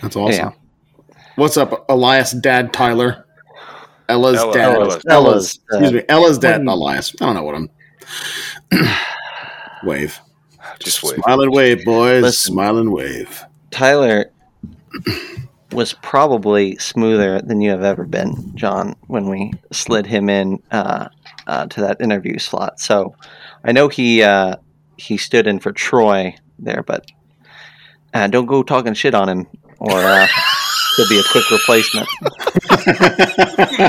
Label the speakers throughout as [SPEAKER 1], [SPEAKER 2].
[SPEAKER 1] That's awesome. What's up, Elias' dad, Tyler? Ella's
[SPEAKER 2] Ella,
[SPEAKER 1] dad.
[SPEAKER 2] Ella's.
[SPEAKER 1] Ella's. Excuse me. Ella's dad,
[SPEAKER 3] when-
[SPEAKER 1] Elias. I don't know what I'm. wave.
[SPEAKER 2] Just wait.
[SPEAKER 1] Smile and wave, boys.
[SPEAKER 3] Listen.
[SPEAKER 1] Smile and wave.
[SPEAKER 3] Tyler was probably smoother than you have ever been, John, when we slid him in uh, uh, to that interview slot. So I know he uh, he stood in for Troy there, but uh, don't go talking shit on him, or uh, he'll be a quick replacement.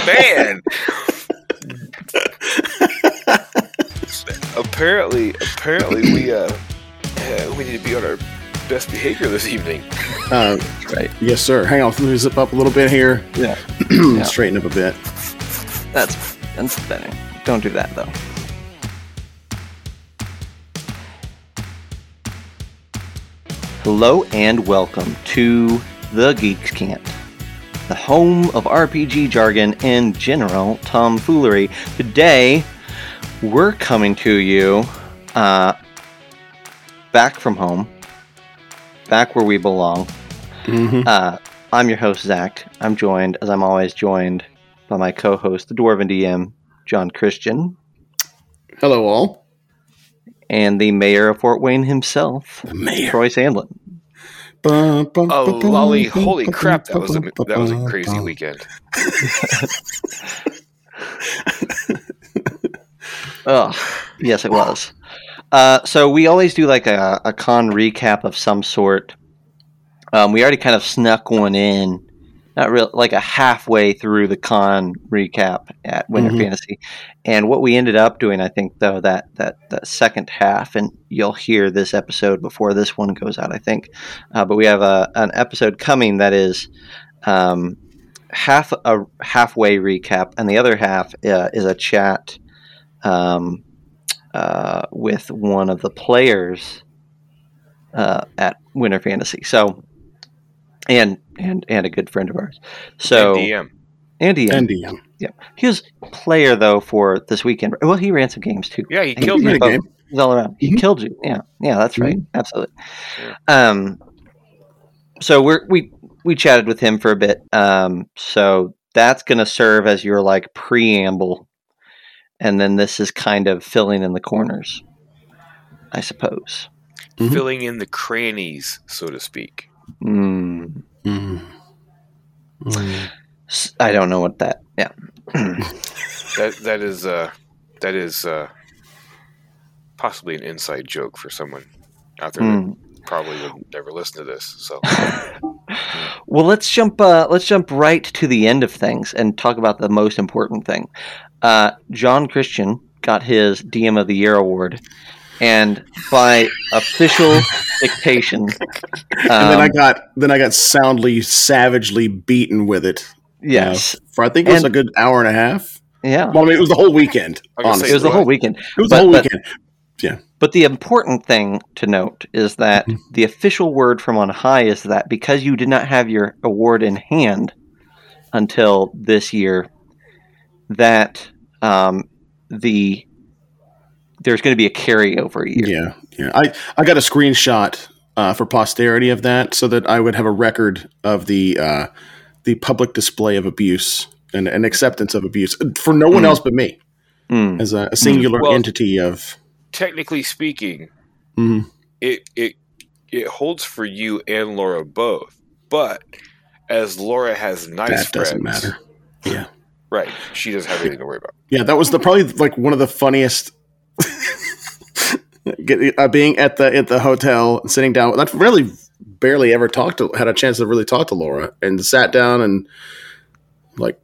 [SPEAKER 2] Man. apparently, apparently we uh, uh, we need to be on our best behavior this evening.
[SPEAKER 1] Uh,
[SPEAKER 3] Right.
[SPEAKER 1] yes, sir. Hang on. Let me zip up a little bit here.
[SPEAKER 3] Yeah. Yeah.
[SPEAKER 1] Straighten up a bit.
[SPEAKER 3] That's that's better. Don't do that though. Hello and welcome to the Geeks Cant, the home of RPG jargon and general tomfoolery. Today, we're coming to you uh, back from home, back where we belong.
[SPEAKER 1] hmm
[SPEAKER 3] Uh, I'm your host, Zach. I'm joined, as I'm always joined, by my co host, the Dwarven DM, John Christian,
[SPEAKER 1] Hello, all.
[SPEAKER 3] and the mayor of Fort Wayne himself,
[SPEAKER 1] The mayor.
[SPEAKER 3] Troy Sandlin.
[SPEAKER 2] Oh, lolly! Holy crap! That was a that was a crazy weekend.
[SPEAKER 3] Oh, yes, it was. Uh, so we always do like a, a con recap of some sort. Um, we already kind of snuck one in, not real, like a halfway through the con recap at Winter
[SPEAKER 1] Mhm.
[SPEAKER 3] Fantasy. And what we ended up doing, I think, though, that that that second half, and you'll hear this episode before this one goes out, I think. Uh, but we have a an episode coming that is. Um, half a halfway recap, and the other half uh, is a chat um, uh, with one of the players uh, at Winter Fantasy. So, and and and a good friend of ours. So
[SPEAKER 2] And DM.
[SPEAKER 3] Andy,
[SPEAKER 1] And DM.
[SPEAKER 3] he was player though for this weekend. Well, he ran some games too.
[SPEAKER 2] Yeah, he
[SPEAKER 3] He
[SPEAKER 2] killed
[SPEAKER 1] He
[SPEAKER 2] me.
[SPEAKER 1] had game.
[SPEAKER 3] He's all around. He
[SPEAKER 1] Mhm.
[SPEAKER 3] killed you. Yeah, yeah, that's right. Absolutely.
[SPEAKER 2] Yeah.
[SPEAKER 3] Um, so we're we we chatted with him for a bit. Um, so that's going to serve as your like preamble, and then this is kind of filling in the corners, I suppose.
[SPEAKER 1] Mhm.
[SPEAKER 2] filling in the crannies, so to speak.
[SPEAKER 3] Mm,
[SPEAKER 1] Mm. Mm.
[SPEAKER 3] I don't know what that. Yeah.
[SPEAKER 2] That that is uh that is uh possibly an inside joke for someone out there that probably would never listen to this. So
[SPEAKER 3] Well, let's jump. Uh, let's jump right to the end of things and talk about the most important thing. Uh, John Christian got his DM of the Year award, and by official dictation,
[SPEAKER 1] and then I
[SPEAKER 3] um,
[SPEAKER 1] got then I got soundly, savagely beaten with it.
[SPEAKER 3] yes,
[SPEAKER 1] uh, for I think it was
[SPEAKER 3] And-
[SPEAKER 1] a good hour and a half.
[SPEAKER 3] yeah,
[SPEAKER 1] Well, I mean, it was the whole weekend.
[SPEAKER 2] I was gonna say,
[SPEAKER 1] Honestly,
[SPEAKER 3] it was the whole weekend.
[SPEAKER 1] it was
[SPEAKER 3] but-
[SPEAKER 1] the whole
[SPEAKER 3] but-
[SPEAKER 1] weekend.
[SPEAKER 3] But the important thing to note is that
[SPEAKER 1] Mhm.
[SPEAKER 3] the official word from on high is that because you did not have your award in hand until this year, that um, the there's going to be a carryover year.
[SPEAKER 1] Yeah, yeah. I I got a screenshot uh, for posterity of that, so that I would have a record of the uh, the public display of abuse and, and acceptance of abuse for no one
[SPEAKER 3] Mm.
[SPEAKER 1] else but me
[SPEAKER 3] Mm.
[SPEAKER 1] as a, a singular
[SPEAKER 2] Well-
[SPEAKER 1] entity of.
[SPEAKER 2] technically speaking,
[SPEAKER 1] Mhm.
[SPEAKER 2] it it it holds for you and Laura both. But as Laura has nice
[SPEAKER 1] that doesn't matter. Yeah,
[SPEAKER 2] right? She doesn't have anything to worry about.
[SPEAKER 1] yeah. That was the probably like one of the funniest. Get, uh, being at the at the hotel and sitting down, I've really barely ever talked to had a chance to really talk to Laura and sat down and like,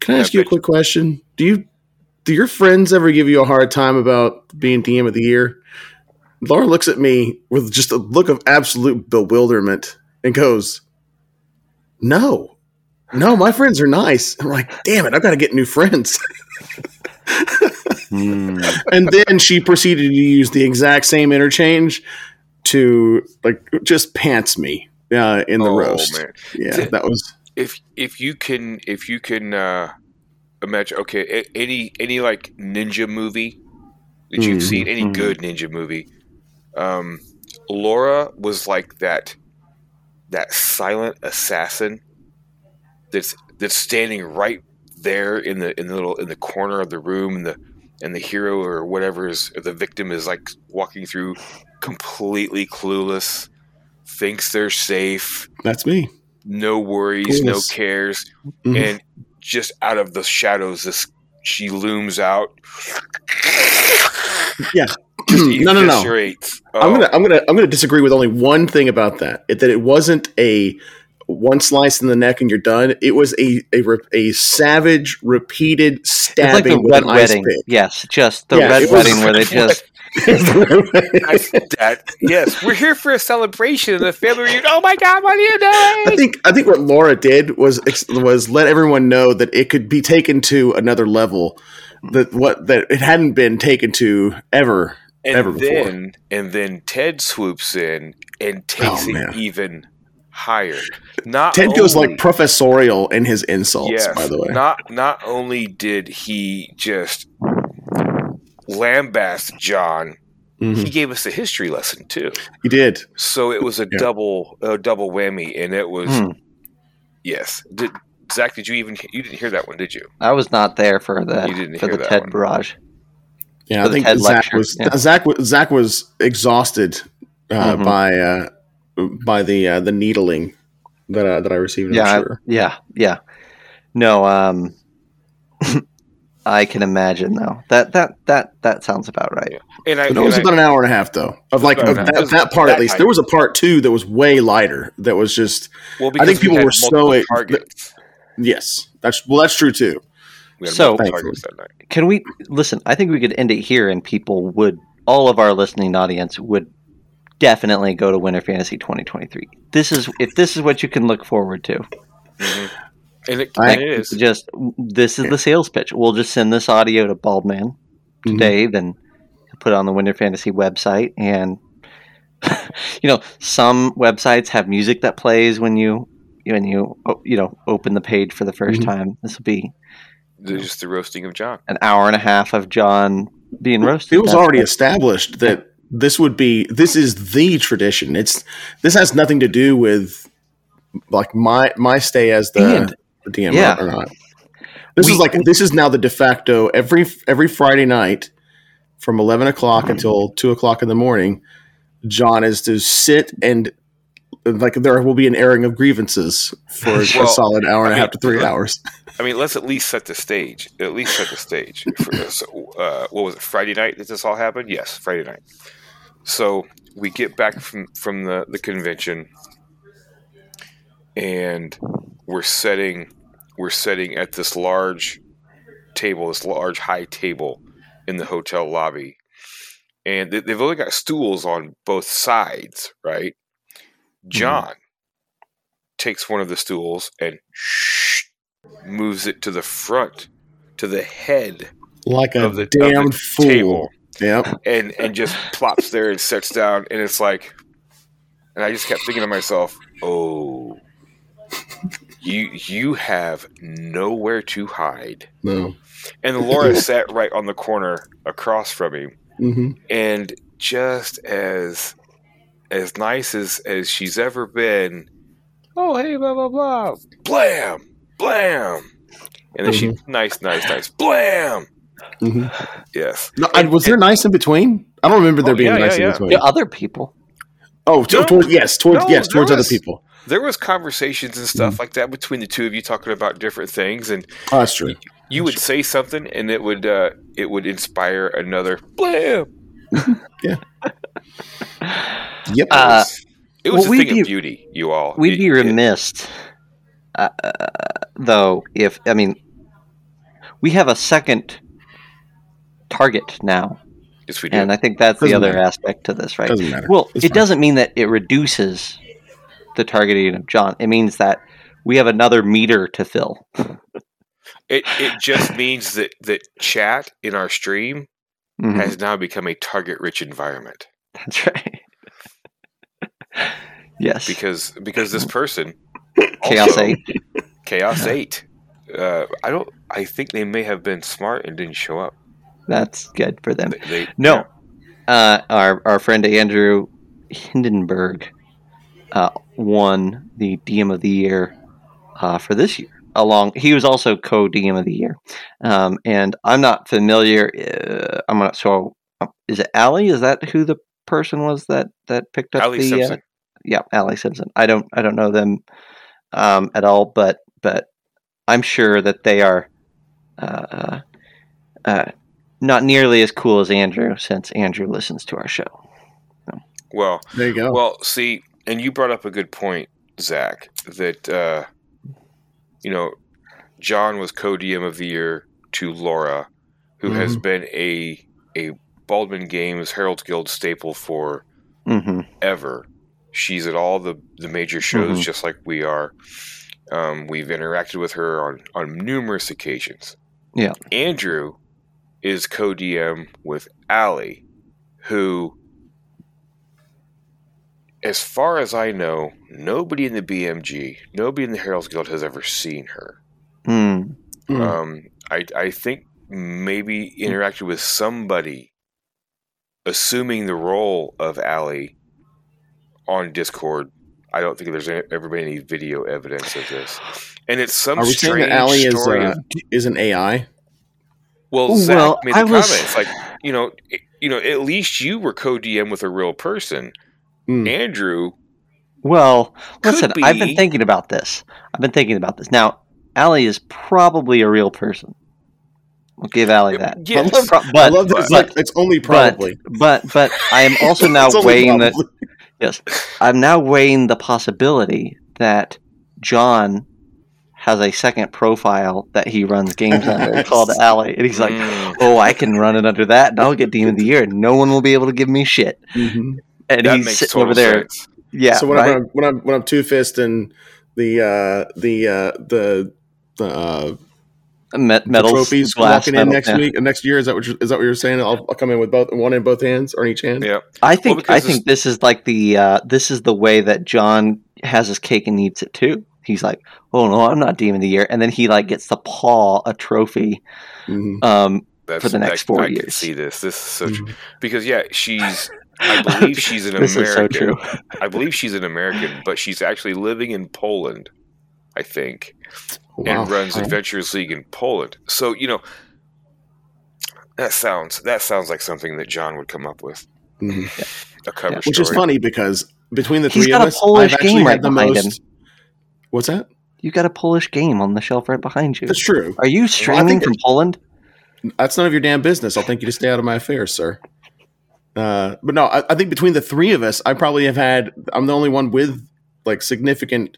[SPEAKER 1] can I
[SPEAKER 2] Yeah,
[SPEAKER 1] ask you a quick question? Do you do your friends ever give you a hard time about being DM of the year? Laura looks at me with just a look of absolute bewilderment and goes, "No, no, my friends are nice." I'm like, "Damn it, I've got to get new friends."
[SPEAKER 3] Mm.
[SPEAKER 1] and then she proceeded to use the exact same interchange to like just pants me uh, in the
[SPEAKER 2] Oh,
[SPEAKER 1] roast.
[SPEAKER 2] man.
[SPEAKER 1] Yeah, that was
[SPEAKER 2] If if you can if you can uh, imagine, okay, any any like ninja movie that you've
[SPEAKER 1] Mhm.
[SPEAKER 2] seen, any
[SPEAKER 3] Mhm.
[SPEAKER 2] good ninja movie, um, Laura was like that that silent assassin that's that's standing right there in the in the little in the corner of the room and the and the hero or whatever is or the victim is like walking through completely clueless thinks they're safe
[SPEAKER 1] That's me.
[SPEAKER 2] no worries no
[SPEAKER 1] Clueless.
[SPEAKER 2] cares
[SPEAKER 1] Mhm.
[SPEAKER 2] and just out of the shadows this she looms out
[SPEAKER 1] Yeah. No, no, no.
[SPEAKER 2] eviscerates.
[SPEAKER 1] I'm
[SPEAKER 2] Oh,
[SPEAKER 1] gonna I'm gonna I'm gonna disagree with only one thing about that. That it wasn't a one slice in the neck and you're done. It was a a, a savage, repeated
[SPEAKER 3] It's like
[SPEAKER 1] stabbing
[SPEAKER 3] the
[SPEAKER 1] with
[SPEAKER 3] red
[SPEAKER 1] an ice
[SPEAKER 3] wedding.
[SPEAKER 1] pick.
[SPEAKER 3] Yes, just the
[SPEAKER 1] Yeah,
[SPEAKER 3] red
[SPEAKER 1] it was-
[SPEAKER 3] wedding where they just
[SPEAKER 2] I, that, yes, we're here for a celebration and the family reunion. Oh my God, what are you doing?
[SPEAKER 1] I think I think what Laura did was was let everyone know that it could be taken to another level. That what that it hadn't been taken to ever.
[SPEAKER 2] And
[SPEAKER 1] ever before.
[SPEAKER 2] then, and then Ted swoops in and oh, takes
[SPEAKER 1] Oh,
[SPEAKER 2] it even higher. Not
[SPEAKER 1] Ted goes like professorial in his insults.
[SPEAKER 2] yes,
[SPEAKER 1] by the way,
[SPEAKER 2] not not only did he just lambast John,
[SPEAKER 1] Mhm.
[SPEAKER 2] he gave us a history lesson too.
[SPEAKER 1] he did.
[SPEAKER 2] So it was a
[SPEAKER 1] Yeah.
[SPEAKER 2] double a double whammy, and it was
[SPEAKER 3] Hmm.
[SPEAKER 2] yes. Did, Zach, did you even you didn't hear that one? Did you?
[SPEAKER 3] I was not there for the
[SPEAKER 2] You didn't
[SPEAKER 3] for
[SPEAKER 2] hear
[SPEAKER 3] the TED
[SPEAKER 2] one.
[SPEAKER 3] barrage.
[SPEAKER 1] Yeah, I think
[SPEAKER 3] TED
[SPEAKER 1] Zach
[SPEAKER 3] lecture,
[SPEAKER 1] was
[SPEAKER 3] yeah.
[SPEAKER 1] Zach was Zach was exhausted uh,
[SPEAKER 3] Mhm.
[SPEAKER 1] by uh, by the uh, the needling that uh, that I received.
[SPEAKER 3] Yeah, I-
[SPEAKER 1] I'm sure.
[SPEAKER 3] Yeah, yeah. No, um I can imagine though. That that that that sounds about right.
[SPEAKER 2] And I,
[SPEAKER 1] But it
[SPEAKER 2] and
[SPEAKER 1] was
[SPEAKER 2] I-
[SPEAKER 1] about an hour and a half though. Of like of that, that part
[SPEAKER 2] That
[SPEAKER 1] at least.
[SPEAKER 2] height.
[SPEAKER 1] There was a part two that was way lighter. That was just
[SPEAKER 2] well,
[SPEAKER 1] I think
[SPEAKER 2] because we
[SPEAKER 1] people were so
[SPEAKER 2] multiple
[SPEAKER 1] yes. That's well. That's true too.
[SPEAKER 2] We
[SPEAKER 3] So-
[SPEAKER 2] multiple targets that night.
[SPEAKER 3] Can we listen? I think we could end it here, and people would, all of our listening audience would definitely go to Winter Fantasy 2023. This is if this is what you can look forward to.
[SPEAKER 2] Mhm. And it,
[SPEAKER 1] I-
[SPEAKER 2] it is.
[SPEAKER 3] Just this is the sales pitch. We'll just send this audio to Baldman today, then put it on the Winter Fantasy website, and you know some websites have music that plays when you when you you know open the page for the 1st
[SPEAKER 1] Mhm.
[SPEAKER 3] time. This will be
[SPEAKER 2] just the roasting of John.
[SPEAKER 3] an hour and a half of John being roasted.
[SPEAKER 1] It was
[SPEAKER 3] That's
[SPEAKER 1] already
[SPEAKER 3] what-
[SPEAKER 1] established that this would be this is the tradition. It's this has nothing to do with like my my stay as the,
[SPEAKER 3] And-
[SPEAKER 1] the DM
[SPEAKER 3] yeah.
[SPEAKER 1] or not. This
[SPEAKER 3] We-
[SPEAKER 1] is like this is now the de facto every every Friday night from eleven o'clock until two o'clock in the morning. John is to sit and like there will be an airing of grievances for
[SPEAKER 2] Well,
[SPEAKER 1] a solid hour and
[SPEAKER 2] I
[SPEAKER 1] a half to three hours.
[SPEAKER 2] I mean, let's at least set the stage. At least set the stage. For, so, uh, what was it? Friday night that this all happened? Yes, Friday night. So we get back from from the the convention, and we're setting we're setting at this large table, this large high table in the hotel lobby, and they, they've only got stools on both sides, right? Mm-hmm. John takes one of the stools and shh, moves it to the front, to the head
[SPEAKER 1] Like a
[SPEAKER 2] of the,
[SPEAKER 1] damn fool.
[SPEAKER 2] table,
[SPEAKER 1] Yep.
[SPEAKER 2] and and just plops there and sits down, and it's like, and I just kept thinking to myself, oh. You you have nowhere to hide,
[SPEAKER 1] No.
[SPEAKER 2] and Laura sat right on the corner across from him,
[SPEAKER 1] hmm
[SPEAKER 2] and just as as nice as as she's ever been oh hey blah blah blah blam blam and then she nice nice nice blam
[SPEAKER 1] hmm
[SPEAKER 2] yes
[SPEAKER 1] No, I, was there nice in between? I don't remember there
[SPEAKER 2] Oh,
[SPEAKER 1] being
[SPEAKER 2] yeah,
[SPEAKER 1] nice
[SPEAKER 2] yeah,
[SPEAKER 1] in between.
[SPEAKER 3] Yeah, other people.
[SPEAKER 1] Oh, to,
[SPEAKER 2] No.
[SPEAKER 1] towards yes, towards
[SPEAKER 2] No,
[SPEAKER 1] yes,
[SPEAKER 2] there
[SPEAKER 1] towards other
[SPEAKER 2] was-
[SPEAKER 1] people.
[SPEAKER 2] there was conversations and stuff
[SPEAKER 1] Mm-hmm.
[SPEAKER 2] like that between the two of you talking about different things and
[SPEAKER 1] Oh, that's true.
[SPEAKER 2] you would say something and it would uh it would inspire another blam yeah.
[SPEAKER 1] Yep.
[SPEAKER 3] Uh,
[SPEAKER 2] it was
[SPEAKER 3] well,
[SPEAKER 2] a
[SPEAKER 3] we'd
[SPEAKER 2] thing
[SPEAKER 3] be-
[SPEAKER 2] of beauty you all
[SPEAKER 3] We'd
[SPEAKER 2] It-
[SPEAKER 3] be remiss, uh, though, if I mean, we have a second target now,
[SPEAKER 2] yes we do
[SPEAKER 3] and I think that's
[SPEAKER 1] Doesn't
[SPEAKER 3] the other
[SPEAKER 1] matter.
[SPEAKER 3] aspect to this, right?
[SPEAKER 1] Doesn't matter.
[SPEAKER 3] Well,
[SPEAKER 1] It's
[SPEAKER 3] it
[SPEAKER 1] fine.
[SPEAKER 3] doesn't mean that it reduces the targeting of John. It means that we have another meter to fill.
[SPEAKER 2] It it just means that that chat in our stream
[SPEAKER 3] Mhm,
[SPEAKER 2] has now become a target rich environment
[SPEAKER 3] That's right. yes.
[SPEAKER 2] because because this person
[SPEAKER 3] Chaos
[SPEAKER 2] also-
[SPEAKER 3] Eight.
[SPEAKER 2] Chaos Eight. Uh, I don't. I think they may have been smart and didn't show up.
[SPEAKER 3] That's good for them.
[SPEAKER 2] They, they
[SPEAKER 3] No, uh, our our friend Andrew Hindenburg uh, won the DM of the year uh, for this year. Along, he was also co DM of the year, um, and I'm not familiar. Uh, I'm not so. Is it Allie? Is that who the person was that that picked up
[SPEAKER 2] Allie
[SPEAKER 3] the?
[SPEAKER 2] Simpson.
[SPEAKER 3] Uh, yeah, Allie Simpson. I don't I don't know them um, at all, but but I'm sure that they are uh, uh, not nearly as cool as Andrew, since Andrew listens to our show.
[SPEAKER 2] Well,
[SPEAKER 1] There you go.
[SPEAKER 2] Well, see, and you brought up a good point, Zach, that uh, you know, John was co-DM of the year to Laura, who has been a a Baldman Games Herald Guild staple for
[SPEAKER 3] hmm
[SPEAKER 2] ever. She's at all the the major shows,
[SPEAKER 3] Mhm.
[SPEAKER 2] just like we are. Um, we've interacted with her on on numerous occasions.
[SPEAKER 3] Yeah.
[SPEAKER 2] Andrew is co-DM with Allie, who, as far as I know, nobody in the BMG, nobody in the Herald's Guild has ever seen her.
[SPEAKER 3] Mm.
[SPEAKER 1] Mm.
[SPEAKER 2] Um, I I think maybe interacted with somebody, assuming the role of Allie on Discord. I don't think there's ever been any video evidence of this, and it's some
[SPEAKER 1] Are we saying
[SPEAKER 2] strange
[SPEAKER 1] that Allie is
[SPEAKER 2] story.
[SPEAKER 1] uh,
[SPEAKER 2] of,
[SPEAKER 1] is an AI?
[SPEAKER 2] Well, Zach
[SPEAKER 3] Well,
[SPEAKER 2] made the
[SPEAKER 3] I was-
[SPEAKER 2] comment. It's like you know, you know, at least you were co-DM with a real person.
[SPEAKER 1] Mm.
[SPEAKER 2] Andrew,
[SPEAKER 3] Well,
[SPEAKER 2] Could
[SPEAKER 3] listen, I've been thinking about this. I've been thinking about this. Now, Allie is probably a real person. We'll give Allie that.
[SPEAKER 2] Yes.
[SPEAKER 3] But, pro-
[SPEAKER 1] I love that it's
[SPEAKER 3] but,
[SPEAKER 1] like it's only probably.
[SPEAKER 3] but, but I am also now
[SPEAKER 1] It's only
[SPEAKER 3] weighing the. Yes. I'm now weighing the possibility that John has a second profile that he runs games under called Alley. And he's like,
[SPEAKER 2] mm,
[SPEAKER 3] oh, I can run it under that and I'll get Demon of the Year and no one will be able to give me shit.
[SPEAKER 1] Mhm.
[SPEAKER 3] And
[SPEAKER 2] that
[SPEAKER 3] he's sitting over there.
[SPEAKER 2] sense.
[SPEAKER 3] Yeah.
[SPEAKER 1] so when,
[SPEAKER 3] right?
[SPEAKER 1] I'm, when I'm when I'm two fist and the uh, the uh, the the, uh,
[SPEAKER 3] Met,
[SPEAKER 1] the trophies walking in
[SPEAKER 3] metal,
[SPEAKER 1] next
[SPEAKER 3] yeah.
[SPEAKER 1] week next year is that what you're, is that what you're saying? I'll, I'll come in with both one in both hands or in each hand.
[SPEAKER 2] Yeah,
[SPEAKER 3] I think
[SPEAKER 2] because
[SPEAKER 3] I think this is like the uh, this is the way that John has his cake and eats it too. He's like, oh no, I'm not Demon of the Year, and then he like gets to paw a trophy.
[SPEAKER 1] Mhm.
[SPEAKER 3] Um,
[SPEAKER 2] that's
[SPEAKER 3] For the next
[SPEAKER 2] I,
[SPEAKER 3] four
[SPEAKER 2] I can
[SPEAKER 3] years.
[SPEAKER 2] see this. This is so true.
[SPEAKER 1] Mhm.
[SPEAKER 2] because yeah, she's. I believe she's an
[SPEAKER 3] this is so
[SPEAKER 2] American.
[SPEAKER 3] true.
[SPEAKER 2] I believe she's an American, but she's actually living in Poland, I think,
[SPEAKER 1] Wow.
[SPEAKER 2] and runs Adventurers League in Poland. So you know, that sounds that sounds like something that John would come up with
[SPEAKER 1] Mhm.
[SPEAKER 2] a cover
[SPEAKER 3] Yeah.
[SPEAKER 2] story.
[SPEAKER 1] Which is funny because between the
[SPEAKER 3] He's
[SPEAKER 1] three of us, I've actually
[SPEAKER 3] game
[SPEAKER 1] had
[SPEAKER 3] right
[SPEAKER 1] the
[SPEAKER 3] behind
[SPEAKER 1] most. What's that?
[SPEAKER 3] You got a Polish game on the shelf right behind you.
[SPEAKER 1] That's true.
[SPEAKER 3] Are you streaming
[SPEAKER 1] think
[SPEAKER 3] from Poland?
[SPEAKER 1] That's none of your damn business. I'll think you to stay out of my affairs, sir. Uh, but no, I, I think between the three of us, I probably have had. I'm the only one with like significant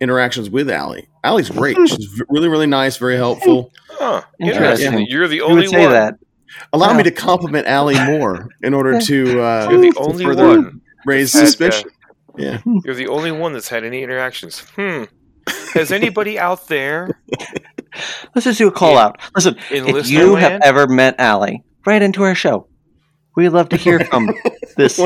[SPEAKER 1] interactions with Allie. Allie's great. She's really, really nice, very helpful.
[SPEAKER 2] Huh,
[SPEAKER 3] Interesting.
[SPEAKER 2] interesting. You're the
[SPEAKER 3] Who
[SPEAKER 2] only
[SPEAKER 3] would say
[SPEAKER 2] one.
[SPEAKER 3] that?
[SPEAKER 1] Allow
[SPEAKER 3] Yeah.
[SPEAKER 1] me to compliment Allie more in order to, uh,
[SPEAKER 2] You're the
[SPEAKER 1] to
[SPEAKER 2] only
[SPEAKER 1] further
[SPEAKER 2] one.
[SPEAKER 1] raise
[SPEAKER 2] Had,
[SPEAKER 1] suspicion. Yeah,
[SPEAKER 2] You're the only one that's had any interactions. Hmm. Has anybody out there
[SPEAKER 3] Let's just do a call
[SPEAKER 2] In-
[SPEAKER 3] out. Listen,
[SPEAKER 2] in
[SPEAKER 3] if
[SPEAKER 2] listener
[SPEAKER 3] you have ever met Allie, write into our show. We'd love to hear from this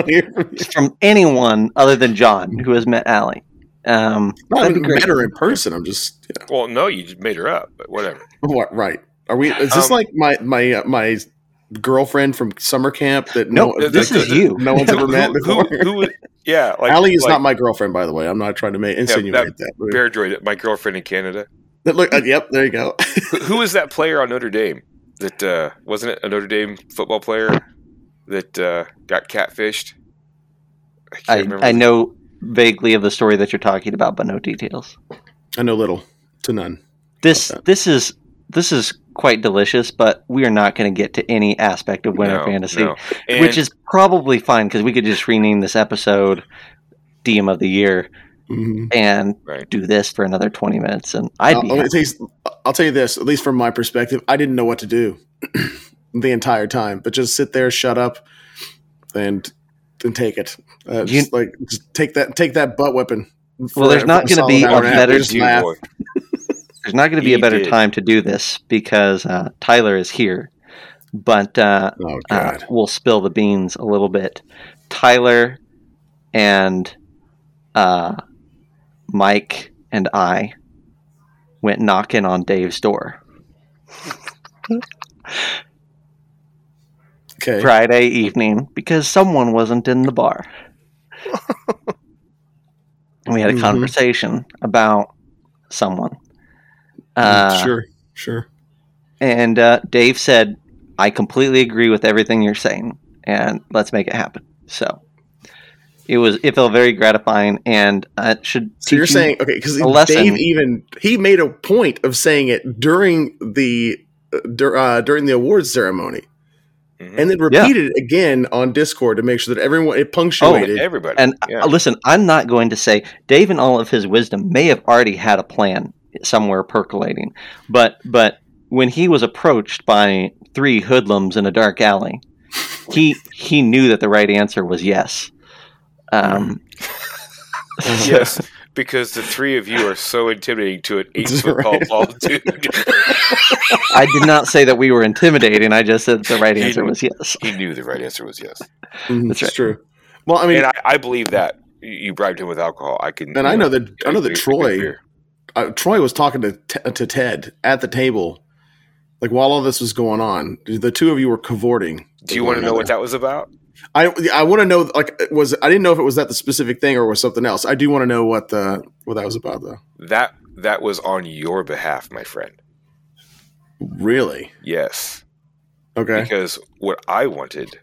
[SPEAKER 1] from
[SPEAKER 3] anyone other than John who has met Allie. Um,
[SPEAKER 1] No, I
[SPEAKER 3] that'd be
[SPEAKER 1] haven't met her in person. I'm just you
[SPEAKER 2] Well, no, you just made her up, but whatever.
[SPEAKER 1] what right. Are we? Is this
[SPEAKER 2] Um,
[SPEAKER 1] like my my uh, my girlfriend from summer camp that no,
[SPEAKER 3] Nope, this
[SPEAKER 1] that-
[SPEAKER 3] is you.
[SPEAKER 1] No one's ever met before.
[SPEAKER 2] who, who would, yeah, like
[SPEAKER 1] Allie is
[SPEAKER 2] like
[SPEAKER 1] not my girlfriend, by the way. I'm not trying to make, insinuate that.
[SPEAKER 2] Bear Droid, my girlfriend in Canada.
[SPEAKER 1] That look, uh, yep, there you go.
[SPEAKER 2] Who, who was that player on Notre Dame? That uh, wasn't it a Notre Dame football player that uh, got catfished? I can't
[SPEAKER 3] I. I know vaguely of the story that you're talking about, but no details.
[SPEAKER 1] I know little to none.
[SPEAKER 3] This this is this is quite delicious, but we are not going to get to any aspect of Winter
[SPEAKER 2] No,
[SPEAKER 3] Fantasy,
[SPEAKER 2] no.
[SPEAKER 3] which is probably fine because we could just rename this episode DM of the Year
[SPEAKER 1] Mhm.
[SPEAKER 3] and
[SPEAKER 2] Right.
[SPEAKER 3] do this for another 20 minutes, and I'd
[SPEAKER 1] I'll,
[SPEAKER 3] be
[SPEAKER 1] I'll tell you, I'll tell you this, at least from my perspective, I didn't know what to do the entire time, but just sit there, shut up, and and take it. Uh, just like just take that, take that butt weapon.
[SPEAKER 3] Well, there's not gonna be a better-
[SPEAKER 1] Just
[SPEAKER 2] You,
[SPEAKER 1] laugh.
[SPEAKER 2] boy.
[SPEAKER 3] There's not going to be
[SPEAKER 2] He
[SPEAKER 3] a better
[SPEAKER 2] did.
[SPEAKER 3] time to do this because uh, Tyler is here, but uh,
[SPEAKER 1] Oh
[SPEAKER 3] uh, we'll spill the beans a little bit. Tyler and uh, Mike and I went knocking on Dave's door
[SPEAKER 1] okay.
[SPEAKER 3] Friday evening because someone wasn't in the bar. and we had a
[SPEAKER 1] Mhm.
[SPEAKER 3] conversation about someone. Uh,
[SPEAKER 1] sure, sure.
[SPEAKER 3] And uh, Dave said, "I completely agree with everything you're saying, and let's make it happen." So it was it felt very gratifying, and uh, it should.
[SPEAKER 1] So you're
[SPEAKER 3] you-
[SPEAKER 1] saying okay because
[SPEAKER 3] a lesson.
[SPEAKER 1] Dave even he made a point of saying it during the uh, dur- uh, during the awards ceremony,
[SPEAKER 2] Mhm.
[SPEAKER 1] and then repeated it again on Discord to make sure that everyone it punctuated.
[SPEAKER 2] everybody.
[SPEAKER 3] And
[SPEAKER 2] yeah.
[SPEAKER 3] uh, listen, I'm not going to say Dave, in all of his wisdom, may have already had a plan somewhere percolating, but but when he was approached by three hoodlums in a dark alley, he he knew that the right answer was yes. Um,
[SPEAKER 2] yes, because the three of you are so intimidating to an eight
[SPEAKER 1] That's
[SPEAKER 2] foot tall
[SPEAKER 1] right.
[SPEAKER 2] bald dude.
[SPEAKER 3] I did not say that we were intimidating. I just said the right answer
[SPEAKER 2] knew-
[SPEAKER 3] was yes.
[SPEAKER 2] he knew the right answer was yes,
[SPEAKER 1] Mhm,
[SPEAKER 3] That's
[SPEAKER 1] it's
[SPEAKER 3] right.
[SPEAKER 1] true. Well, I mean,
[SPEAKER 2] and I, I believe that You- you bribed him with alcohol. I can,
[SPEAKER 1] and I know that I know that Troy
[SPEAKER 2] agree.
[SPEAKER 1] Uh, Troy was talking to T- to Ted at the table, like while all this was going on. The two of you were cavorting.
[SPEAKER 2] Do you want to know what that was about?
[SPEAKER 1] I I want to know like was I didn't know if it was that the specific thing or was something else. I do want to know what the what that was about though.
[SPEAKER 2] That that was on your behalf, my friend.
[SPEAKER 1] Really?
[SPEAKER 2] Yes,
[SPEAKER 1] Okay.
[SPEAKER 2] because what I wanted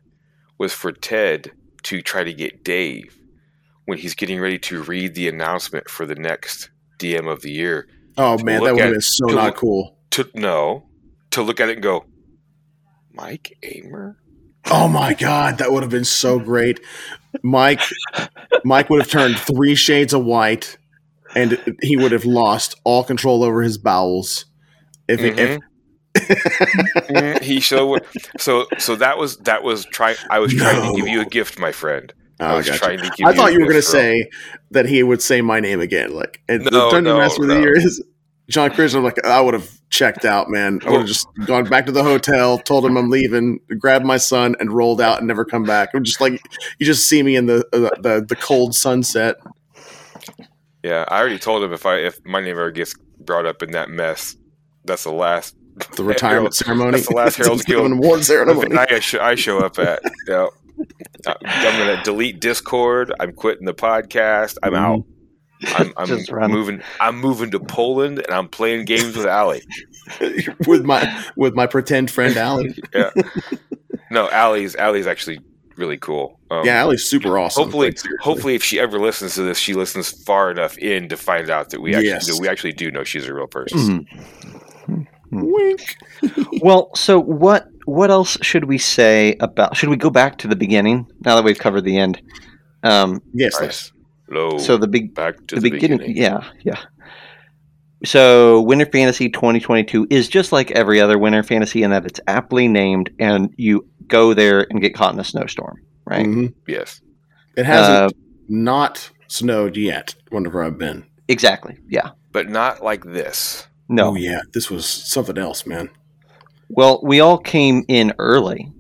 [SPEAKER 2] was for Ted to try to get Dave when he's getting ready to read the announcement for the next DM of the year
[SPEAKER 1] Oh man, that would have been so not
[SPEAKER 2] look-
[SPEAKER 1] cool.
[SPEAKER 2] to no, to look at it and go, Mike Amer.
[SPEAKER 1] Oh my god, that would have been so great. Mike Mike would have turned three shades of white and he would have lost all control over his bowels. If, if
[SPEAKER 2] Mhm. Mhm, he so. So so that was that was try I was trying to give you a gift, my friend.
[SPEAKER 1] Oh,
[SPEAKER 2] I was
[SPEAKER 1] gotcha.
[SPEAKER 2] trying to give.
[SPEAKER 1] I thought you were going to say that he would say my name again. Like, and
[SPEAKER 2] No,
[SPEAKER 1] the time to
[SPEAKER 2] no,
[SPEAKER 1] with
[SPEAKER 2] no.
[SPEAKER 1] you is John Christian. I'm like, I would have checked out, man. I would have just gone back to the hotel, told him I'm leaving, grabbed my son, and rolled out and never come back. I'm just like, you just see me in the uh, the, the cold sunset.
[SPEAKER 2] Yeah, I already told him if I if my name ever gets brought up in that mess, that's the last
[SPEAKER 1] The retirement ceremony.
[SPEAKER 2] That's the last
[SPEAKER 1] of
[SPEAKER 2] Guild
[SPEAKER 1] award ceremony.
[SPEAKER 2] I, I show up at. Yeah. I'm going to delete Discord. I'm quitting the podcast. I'm
[SPEAKER 1] Mhm.
[SPEAKER 2] out. I'm, I'm moving. I'm moving to Poland, and I'm playing games with Ali.
[SPEAKER 1] with my with my pretend friend Allie.
[SPEAKER 2] No, Ali's Allie's actually really cool. Um,
[SPEAKER 1] Yeah, Allie's super awesome.
[SPEAKER 2] hopefully,
[SPEAKER 1] Like,
[SPEAKER 2] hopefully, if she ever listens to this, she listens far enough in to find out that we actually
[SPEAKER 1] Yes.
[SPEAKER 2] that we actually do know she's a real person.
[SPEAKER 3] Mhm.
[SPEAKER 1] Wink.
[SPEAKER 3] Well, so what what else should we say about? Should we go back to the beginning now that we've covered the end? Um,
[SPEAKER 1] Yes, let's-
[SPEAKER 2] Low.
[SPEAKER 3] so the big
[SPEAKER 2] back to
[SPEAKER 3] the,
[SPEAKER 2] the,
[SPEAKER 3] beginning,
[SPEAKER 2] beginning.
[SPEAKER 3] yeah, yeah. So Winter Fantasy 2022 is just like every other Winter Fantasy in that it's aptly named, and you go there and get caught in a snowstorm, right?
[SPEAKER 1] Mhm.
[SPEAKER 2] Yes.
[SPEAKER 1] It hasn't
[SPEAKER 3] Uh,
[SPEAKER 1] not snowed yet. Whenever I've been.
[SPEAKER 3] Exactly. Yeah.
[SPEAKER 2] But not like this.
[SPEAKER 3] No.
[SPEAKER 1] Oh yeah, this was something else, man.
[SPEAKER 3] Well, we all came in early,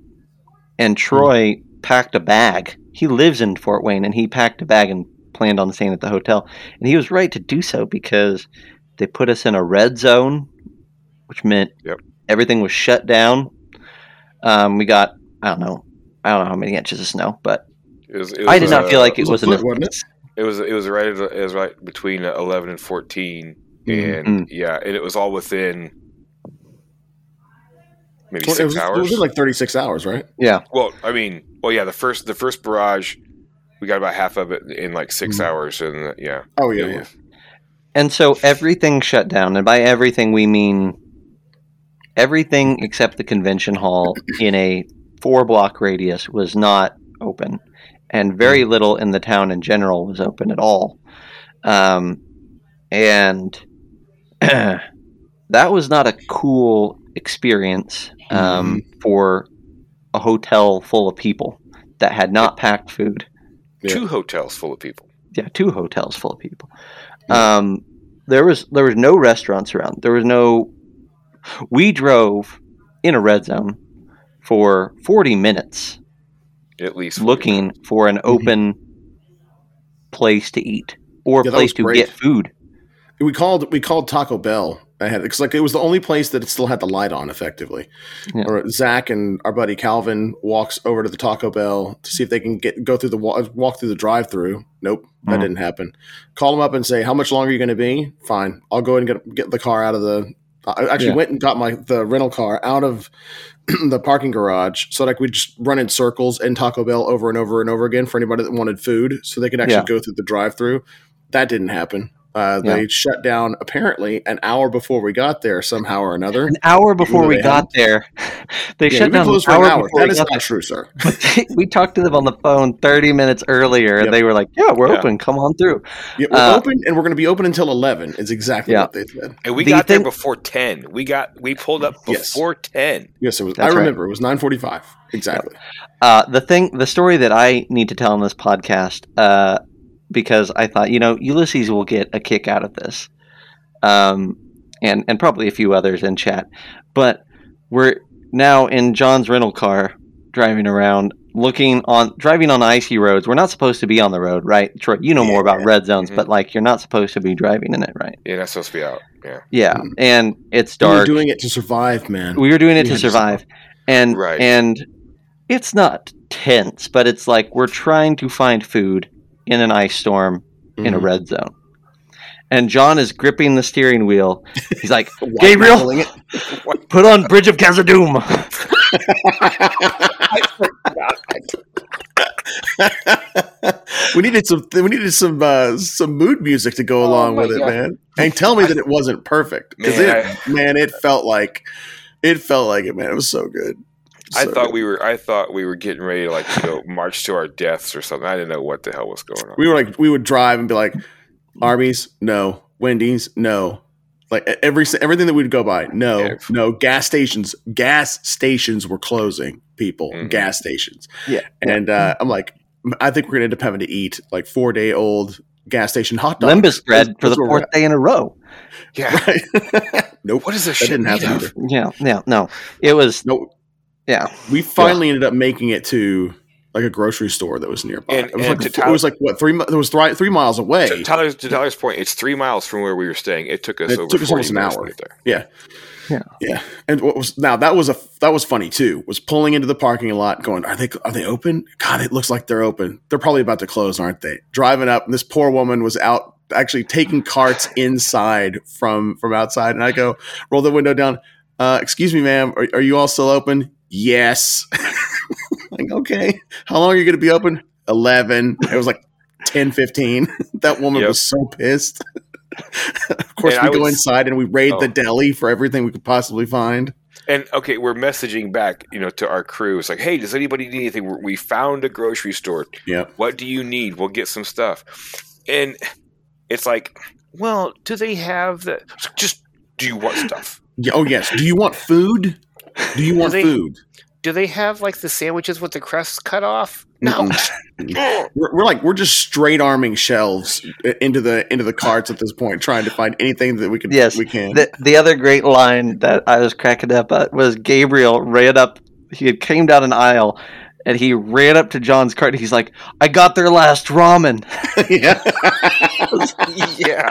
[SPEAKER 3] and Troy packed a bag. He lives in Fort Wayne, and he packed a bag and planned on staying at the hotel. And he was right to do so because they put us in a red zone, which meant
[SPEAKER 2] Yep.
[SPEAKER 3] everything was shut down. Um, we got I don't know, I don't know how many inches of snow, but
[SPEAKER 2] It was, it
[SPEAKER 3] I
[SPEAKER 2] was,
[SPEAKER 3] did not
[SPEAKER 2] uh,
[SPEAKER 3] feel like it
[SPEAKER 1] it was,
[SPEAKER 3] was
[SPEAKER 1] enough. Wasn't it?
[SPEAKER 2] Was it was right it was right between eleven and fourteen,
[SPEAKER 1] Mhm.
[SPEAKER 2] and
[SPEAKER 3] Mm.
[SPEAKER 2] yeah, and it was all within maybe
[SPEAKER 1] Well,
[SPEAKER 2] six
[SPEAKER 1] it was,
[SPEAKER 2] hours.
[SPEAKER 1] It was like 36 hours, right?
[SPEAKER 3] Yeah,
[SPEAKER 2] well, I mean, well, yeah, the first the first barrage, we got about half of it in like 6
[SPEAKER 1] Mhm.
[SPEAKER 2] hours, and uh, yeah,
[SPEAKER 1] Oh yeah,
[SPEAKER 2] it
[SPEAKER 1] yeah.
[SPEAKER 3] and so everything shut down, and by everything we mean everything except the convention hall in a four block radius was not open, and very little in the town in general was open at all. Um, and that was not a cool experience um, for a hotel full of people that had not packed food.
[SPEAKER 1] Yeah.
[SPEAKER 2] two hotels full of people.
[SPEAKER 3] Yeah, two hotels full of people. Um, there was there was no restaurants around. There was no. We drove in a red zone for forty minutes
[SPEAKER 2] At least
[SPEAKER 3] looking for an open place to eat or a
[SPEAKER 1] Yeah,
[SPEAKER 3] place to
[SPEAKER 1] great.
[SPEAKER 3] get food.
[SPEAKER 1] We called we called Taco Bell I had because like it was the only place that it still had the light on effectively.
[SPEAKER 3] Yeah.
[SPEAKER 1] Or Zach and our buddy Calvin walks over to the Taco Bell to see if they can get go through the walk through the drive through. Nope, that
[SPEAKER 3] Mhm.
[SPEAKER 1] didn't happen. Call them up and say how much longer are you going to be? Fine, I'll go and get get the car out of the. I actually
[SPEAKER 3] Yeah.
[SPEAKER 1] went and got my the rental car out of the parking garage so like we just run in circles in Taco Bell over and over and over again for anybody that wanted food, so they could actually
[SPEAKER 3] Yeah.
[SPEAKER 1] go through the drive through. That didn't happen. Uh, they
[SPEAKER 3] Yeah.
[SPEAKER 1] shut down apparently an hour before we got there somehow or another.
[SPEAKER 3] An hour before
[SPEAKER 1] though
[SPEAKER 3] we
[SPEAKER 1] they
[SPEAKER 3] got there, they
[SPEAKER 1] Yeah,
[SPEAKER 3] shut
[SPEAKER 1] we've
[SPEAKER 3] down an hour
[SPEAKER 1] an hour.
[SPEAKER 3] before
[SPEAKER 1] That
[SPEAKER 3] we
[SPEAKER 1] is
[SPEAKER 3] got
[SPEAKER 1] not true, sir.
[SPEAKER 3] there. we talked to them on the phone 30 minutes earlier,
[SPEAKER 1] Yep.
[SPEAKER 3] and they were like, "Yeah, we're
[SPEAKER 2] Yeah.
[SPEAKER 3] open. Come on through."
[SPEAKER 1] Yeah, we're
[SPEAKER 3] Uh,
[SPEAKER 1] open and we're going to be open until eleven. Is exactly
[SPEAKER 3] Yeah.
[SPEAKER 1] what they said.
[SPEAKER 2] And we
[SPEAKER 3] The
[SPEAKER 2] got
[SPEAKER 3] thing-
[SPEAKER 2] there before ten. We got we pulled up
[SPEAKER 1] Yes.
[SPEAKER 2] before ten.
[SPEAKER 1] Yes, it was.
[SPEAKER 3] That's
[SPEAKER 1] I
[SPEAKER 3] right.
[SPEAKER 1] remember it was nine forty-five exactly.
[SPEAKER 3] Uh, the thing, the story that I need to tell on this podcast, uh, because I thought, you know, Ulysses will get a kick out of this, um, and and probably a few others in chat. But we're now in John's rental car, driving around, looking on, driving on icy roads. We're not supposed to be on the road, right? Troy, you know more about red zones,
[SPEAKER 2] Mhm.
[SPEAKER 3] but like you're not supposed to be driving in it, right?
[SPEAKER 2] Yeah, that's supposed to be out. Yeah.
[SPEAKER 3] Yeah,
[SPEAKER 1] Mhm.
[SPEAKER 3] and it's dark.
[SPEAKER 1] We were
[SPEAKER 3] dark.
[SPEAKER 1] doing it to survive, man.
[SPEAKER 3] we were doing it
[SPEAKER 1] We
[SPEAKER 3] to
[SPEAKER 1] had to
[SPEAKER 3] survive and
[SPEAKER 2] Right.
[SPEAKER 3] and it's not tense but it's like we're trying to find food in an ice storm in a
[SPEAKER 1] Mhm.
[SPEAKER 3] red zone and john is gripping the steering wheel he's like Gabriel?
[SPEAKER 1] it.
[SPEAKER 3] put on bridge of Khazad-dûm
[SPEAKER 1] we needed some. We needed some uh, some mood music to go
[SPEAKER 2] Oh
[SPEAKER 1] along
[SPEAKER 2] my
[SPEAKER 1] with it,
[SPEAKER 2] God.
[SPEAKER 1] man. And tell me that it wasn't perfect because
[SPEAKER 2] Man,
[SPEAKER 1] it, man, it felt like it felt like it, man. It was so good.
[SPEAKER 2] I
[SPEAKER 1] So
[SPEAKER 2] thought we were I thought we were getting ready to like you know march to our deaths or something. I didn't know what the hell was going on.
[SPEAKER 1] we were like we would drive and be like Arby's, no. Wendy's, no. Like every everything that we'd go by, no,
[SPEAKER 2] Yeah.
[SPEAKER 1] no. Gas stations, gas stations were closing. People,
[SPEAKER 2] Mhm.
[SPEAKER 1] gas stations.
[SPEAKER 3] Yeah.
[SPEAKER 1] and uh, I'm like, I think we're gonna end up having to eat like four day old gas station hot dogs.
[SPEAKER 3] lembas bread for the
[SPEAKER 1] that's where we're
[SPEAKER 3] fourth day in a row
[SPEAKER 2] yeah.
[SPEAKER 1] at. Right? nope.
[SPEAKER 2] What is this
[SPEAKER 1] That
[SPEAKER 2] shit
[SPEAKER 1] didn't
[SPEAKER 2] made
[SPEAKER 1] happen either.
[SPEAKER 3] yeah yeah no it was
[SPEAKER 1] Nope.
[SPEAKER 3] Yeah
[SPEAKER 1] We finally ended up making it to like a grocery store that was nearby.
[SPEAKER 2] And-
[SPEAKER 1] it, was
[SPEAKER 2] and
[SPEAKER 1] like,
[SPEAKER 2] to
[SPEAKER 1] it was like what three? It was three, three miles away.
[SPEAKER 2] To Tyler's, to Tyler's point, it's three miles from where we were staying. It took us
[SPEAKER 1] It
[SPEAKER 2] over
[SPEAKER 1] took us
[SPEAKER 2] 40
[SPEAKER 1] almost an hour.
[SPEAKER 2] to get there.
[SPEAKER 1] Yeah.
[SPEAKER 3] Yeah.
[SPEAKER 1] Yeah. And what was now that was a that was funny too. Was pulling into the parking lot going, Are they are they open? God, it looks like they're open. They're probably about to close, aren't they? Driving up, and this poor woman was out actually taking carts inside from from outside. And I go, roll the window down. Uh, excuse me, ma'am, are, are you all still open? Yes. like, okay. How long are you gonna be open? Eleven. It was like 10, 15. that woman
[SPEAKER 2] Yep.
[SPEAKER 1] was so pissed. of course,
[SPEAKER 2] And
[SPEAKER 1] we
[SPEAKER 2] I
[SPEAKER 1] go
[SPEAKER 2] was-
[SPEAKER 1] inside and we raid the
[SPEAKER 2] Oh.
[SPEAKER 1] deli for everything we could possibly find.
[SPEAKER 2] And okay, we're messaging back, you know, to our crew. It's like, hey, does anybody need anything? We're- found a grocery store.
[SPEAKER 1] Yeah.
[SPEAKER 2] What do you need? We'll get some stuff. And it's like, well, do they have the? Just do you want stuff?
[SPEAKER 1] Oh yes. Do you want food? Do you want
[SPEAKER 2] they-
[SPEAKER 1] food?
[SPEAKER 2] Do they have like the sandwiches with the crust cut off? No.
[SPEAKER 1] We're, we're like we're just straight arming shelves into the into the carts at this point, trying to find anything that we can.
[SPEAKER 3] Yes,
[SPEAKER 1] we can.
[SPEAKER 3] The, the other great line that I was cracking up at was Gabriel ran up. He had came down an aisle, and he ran up to John's cart. And he's like, "I got their last ramen."
[SPEAKER 1] yeah.
[SPEAKER 2] yeah.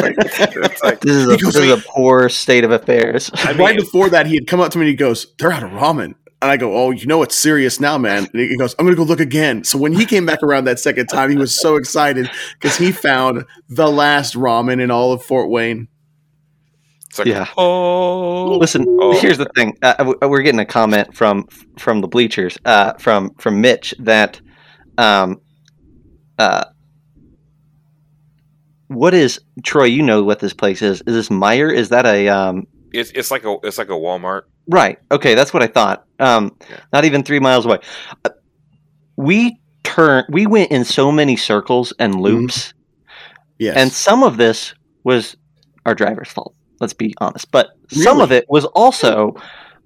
[SPEAKER 2] Like, it's like,
[SPEAKER 3] This is, a,
[SPEAKER 1] He goes,
[SPEAKER 3] this is a poor state of affairs.
[SPEAKER 2] I mean,
[SPEAKER 1] right before that, he had come up to me and he goes, "They're out of ramen." And I go, "Oh, you know it's serious now, man." And he goes, "I'm gonna go look again." So when he came back around that second time, he was so excited because he found the last ramen in all of Fort Wayne.
[SPEAKER 2] It's like,
[SPEAKER 3] Yeah.
[SPEAKER 2] Oh,
[SPEAKER 3] Listen,
[SPEAKER 2] Oh.
[SPEAKER 3] here's the thing. Uh, we're getting a comment from from the bleachers, uh, from from Mitch that, um, uh, what is Troy? You know what this place is? Is this Meijer? Is that a um?
[SPEAKER 2] it's it's like a it's like a Walmart.
[SPEAKER 3] Right. Okay, that's what I thought. Um,
[SPEAKER 2] Yeah.
[SPEAKER 3] not even three miles away. Uh, we turn. We went in so many circles and loops,
[SPEAKER 1] Yes.
[SPEAKER 3] and some of this was our driver's fault. Let's be honest, but some of it was also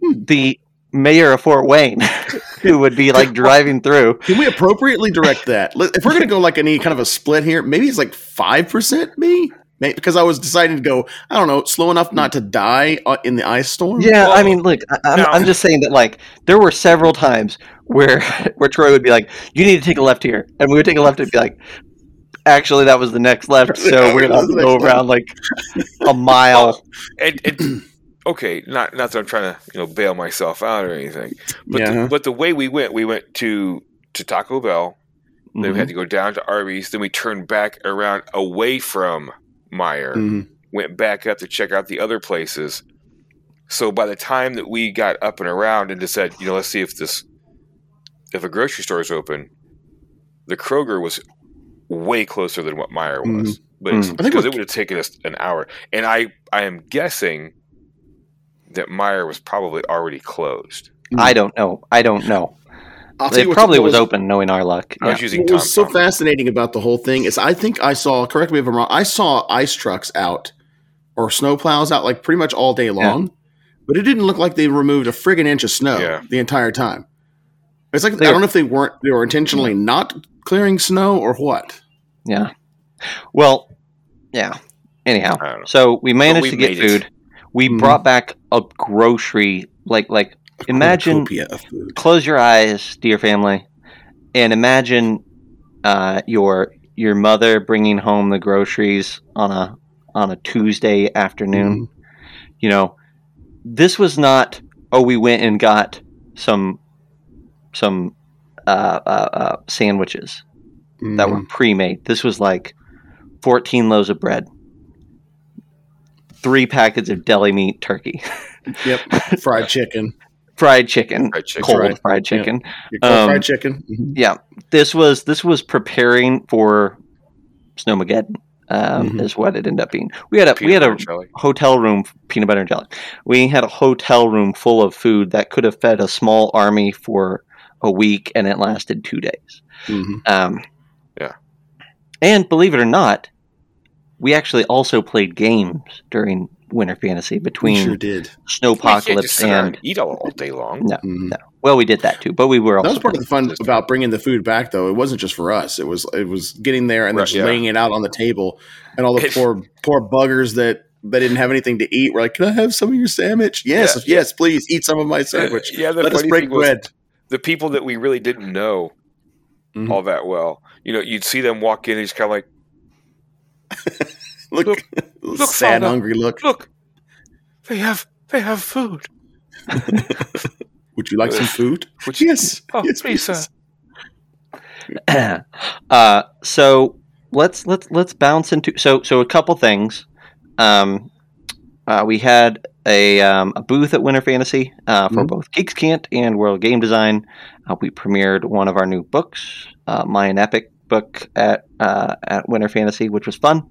[SPEAKER 3] the mayor of Fort Wayne, who would be like driving through.
[SPEAKER 1] Can we appropriately direct that? If we're going to go like any kind of a split here, maybe it's like five percent me, May- because I was deciding to go. I don't know, slow enough not to die uh, in the ice storm.
[SPEAKER 3] Yeah, I mean, look, I, I'm,
[SPEAKER 2] no.
[SPEAKER 3] I'm just saying that like there were several times where where Troy would be like, "You need to take a left here," and we would take a left and be like, Actually, that was the next left, so we're gonna have to go around like a mile.
[SPEAKER 2] and, and okay, not not that I'm trying to you know bail myself out or anything, but
[SPEAKER 1] Yeah.
[SPEAKER 2] the, but the way we went, we went to to Taco Bell, then we
[SPEAKER 3] Mhm.
[SPEAKER 2] had to go down to Arby's, then we turned back around away from Meijer,
[SPEAKER 1] Mhm.
[SPEAKER 2] went back up to check out the other places. So by the time that we got up and around and just said, you know, let's see if this if a grocery store is open, the Kroger was way closer than what Meijer was. But it's,
[SPEAKER 3] Mhm.
[SPEAKER 1] I think
[SPEAKER 2] because
[SPEAKER 1] we're-
[SPEAKER 2] it would have taken us an hour, and I I am guessing that Meyer was probably already closed.
[SPEAKER 3] I don't know. I don't know.
[SPEAKER 1] I'll
[SPEAKER 3] It probably
[SPEAKER 1] what
[SPEAKER 3] was open, knowing our luck.
[SPEAKER 2] I
[SPEAKER 3] Yeah.
[SPEAKER 2] was using
[SPEAKER 1] What
[SPEAKER 2] Tom.
[SPEAKER 1] was so
[SPEAKER 2] Tom.
[SPEAKER 1] fascinating about the whole thing is I think I saw, correct me if I'm wrong, I saw ice trucks out or snow plows out like pretty much all day long, but it didn't look like they removed a friggin' inch of snow
[SPEAKER 2] Yeah.
[SPEAKER 1] the entire time. It's like
[SPEAKER 3] They
[SPEAKER 1] I don't know if they weren't they were intentionally not clearing snow or what.
[SPEAKER 3] Yeah. Well, yeah. Anyhow,
[SPEAKER 2] I don't know.
[SPEAKER 3] so we managed
[SPEAKER 2] we
[SPEAKER 3] to get
[SPEAKER 2] made it.
[SPEAKER 3] food. We
[SPEAKER 1] Mhm.
[SPEAKER 3] brought back a grocery like like
[SPEAKER 1] A
[SPEAKER 3] Imagine-
[SPEAKER 1] cornucopia of food.
[SPEAKER 3] close your eyes, dear family, and imagine uh, your your mother bringing home the groceries on a on a Tuesday afternoon. You know, this was not. Oh, we went and got some some uh, uh, uh, sandwiches
[SPEAKER 1] Mhm.
[SPEAKER 3] that were pre-made. This was like fourteen loaves of bread, three packets of deli meat turkey,
[SPEAKER 1] Yep. fried chicken.
[SPEAKER 3] fried chicken,
[SPEAKER 2] Fried chicken.
[SPEAKER 3] cold
[SPEAKER 1] right.
[SPEAKER 3] fried chicken.
[SPEAKER 1] Your cold
[SPEAKER 3] Um,
[SPEAKER 1] fried chicken. Mhm.
[SPEAKER 3] yeah this was this was preparing for snowmageddon um,
[SPEAKER 1] Mhm.
[SPEAKER 3] is what it ended up being we had a we had a
[SPEAKER 2] jelly.
[SPEAKER 3] hotel room peanut butter and jelly we had a hotel room full of food that could have fed a small army for a week and it lasted two days
[SPEAKER 1] Mhm.
[SPEAKER 3] um,
[SPEAKER 2] Yeah.
[SPEAKER 3] and believe it or not we actually also played games during winter fantasy
[SPEAKER 1] We
[SPEAKER 3] between
[SPEAKER 1] sure did.
[SPEAKER 2] We can't just
[SPEAKER 3] snowpocalypse
[SPEAKER 2] sit
[SPEAKER 3] and
[SPEAKER 2] and eat all, all day long.
[SPEAKER 3] no
[SPEAKER 1] Mhm.
[SPEAKER 3] no well we did that too but we were also
[SPEAKER 1] That was part of the fun about bringing the food back, though. It wasn't just for us. It was it was getting there and then
[SPEAKER 2] Right,
[SPEAKER 1] just
[SPEAKER 2] yeah.
[SPEAKER 1] laying it out on the table, and all the poor poor buggers that that didn't have anything to eat were like, "Can I have some of your sandwich?" Yes,
[SPEAKER 2] Yeah.
[SPEAKER 1] yes, please eat some of my sandwich.
[SPEAKER 2] Yeah, the
[SPEAKER 1] Let us break
[SPEAKER 2] thing was
[SPEAKER 1] bread.
[SPEAKER 2] The people that we really didn't know
[SPEAKER 1] Mhm.
[SPEAKER 2] all that well. You know, you'd see them walk in and just kind of like,
[SPEAKER 1] Look,
[SPEAKER 2] Look- look,
[SPEAKER 1] sad,
[SPEAKER 2] Father.
[SPEAKER 1] hungry look.
[SPEAKER 2] look, they have they have food.
[SPEAKER 1] Would you like some food?
[SPEAKER 2] Which
[SPEAKER 1] Yes,
[SPEAKER 2] Oh,
[SPEAKER 1] yes,
[SPEAKER 2] please, sir.
[SPEAKER 3] uh, so let's let's let's bounce into so so a couple things. Um, uh, we had a, um, a booth at Winter Fantasy uh, for
[SPEAKER 1] Mhm.
[SPEAKER 3] both Geeks Cant and World Game Design. Uh, we premiered one of our new books, uh, Mayan Epic book at uh, at Winter Fantasy, which was fun.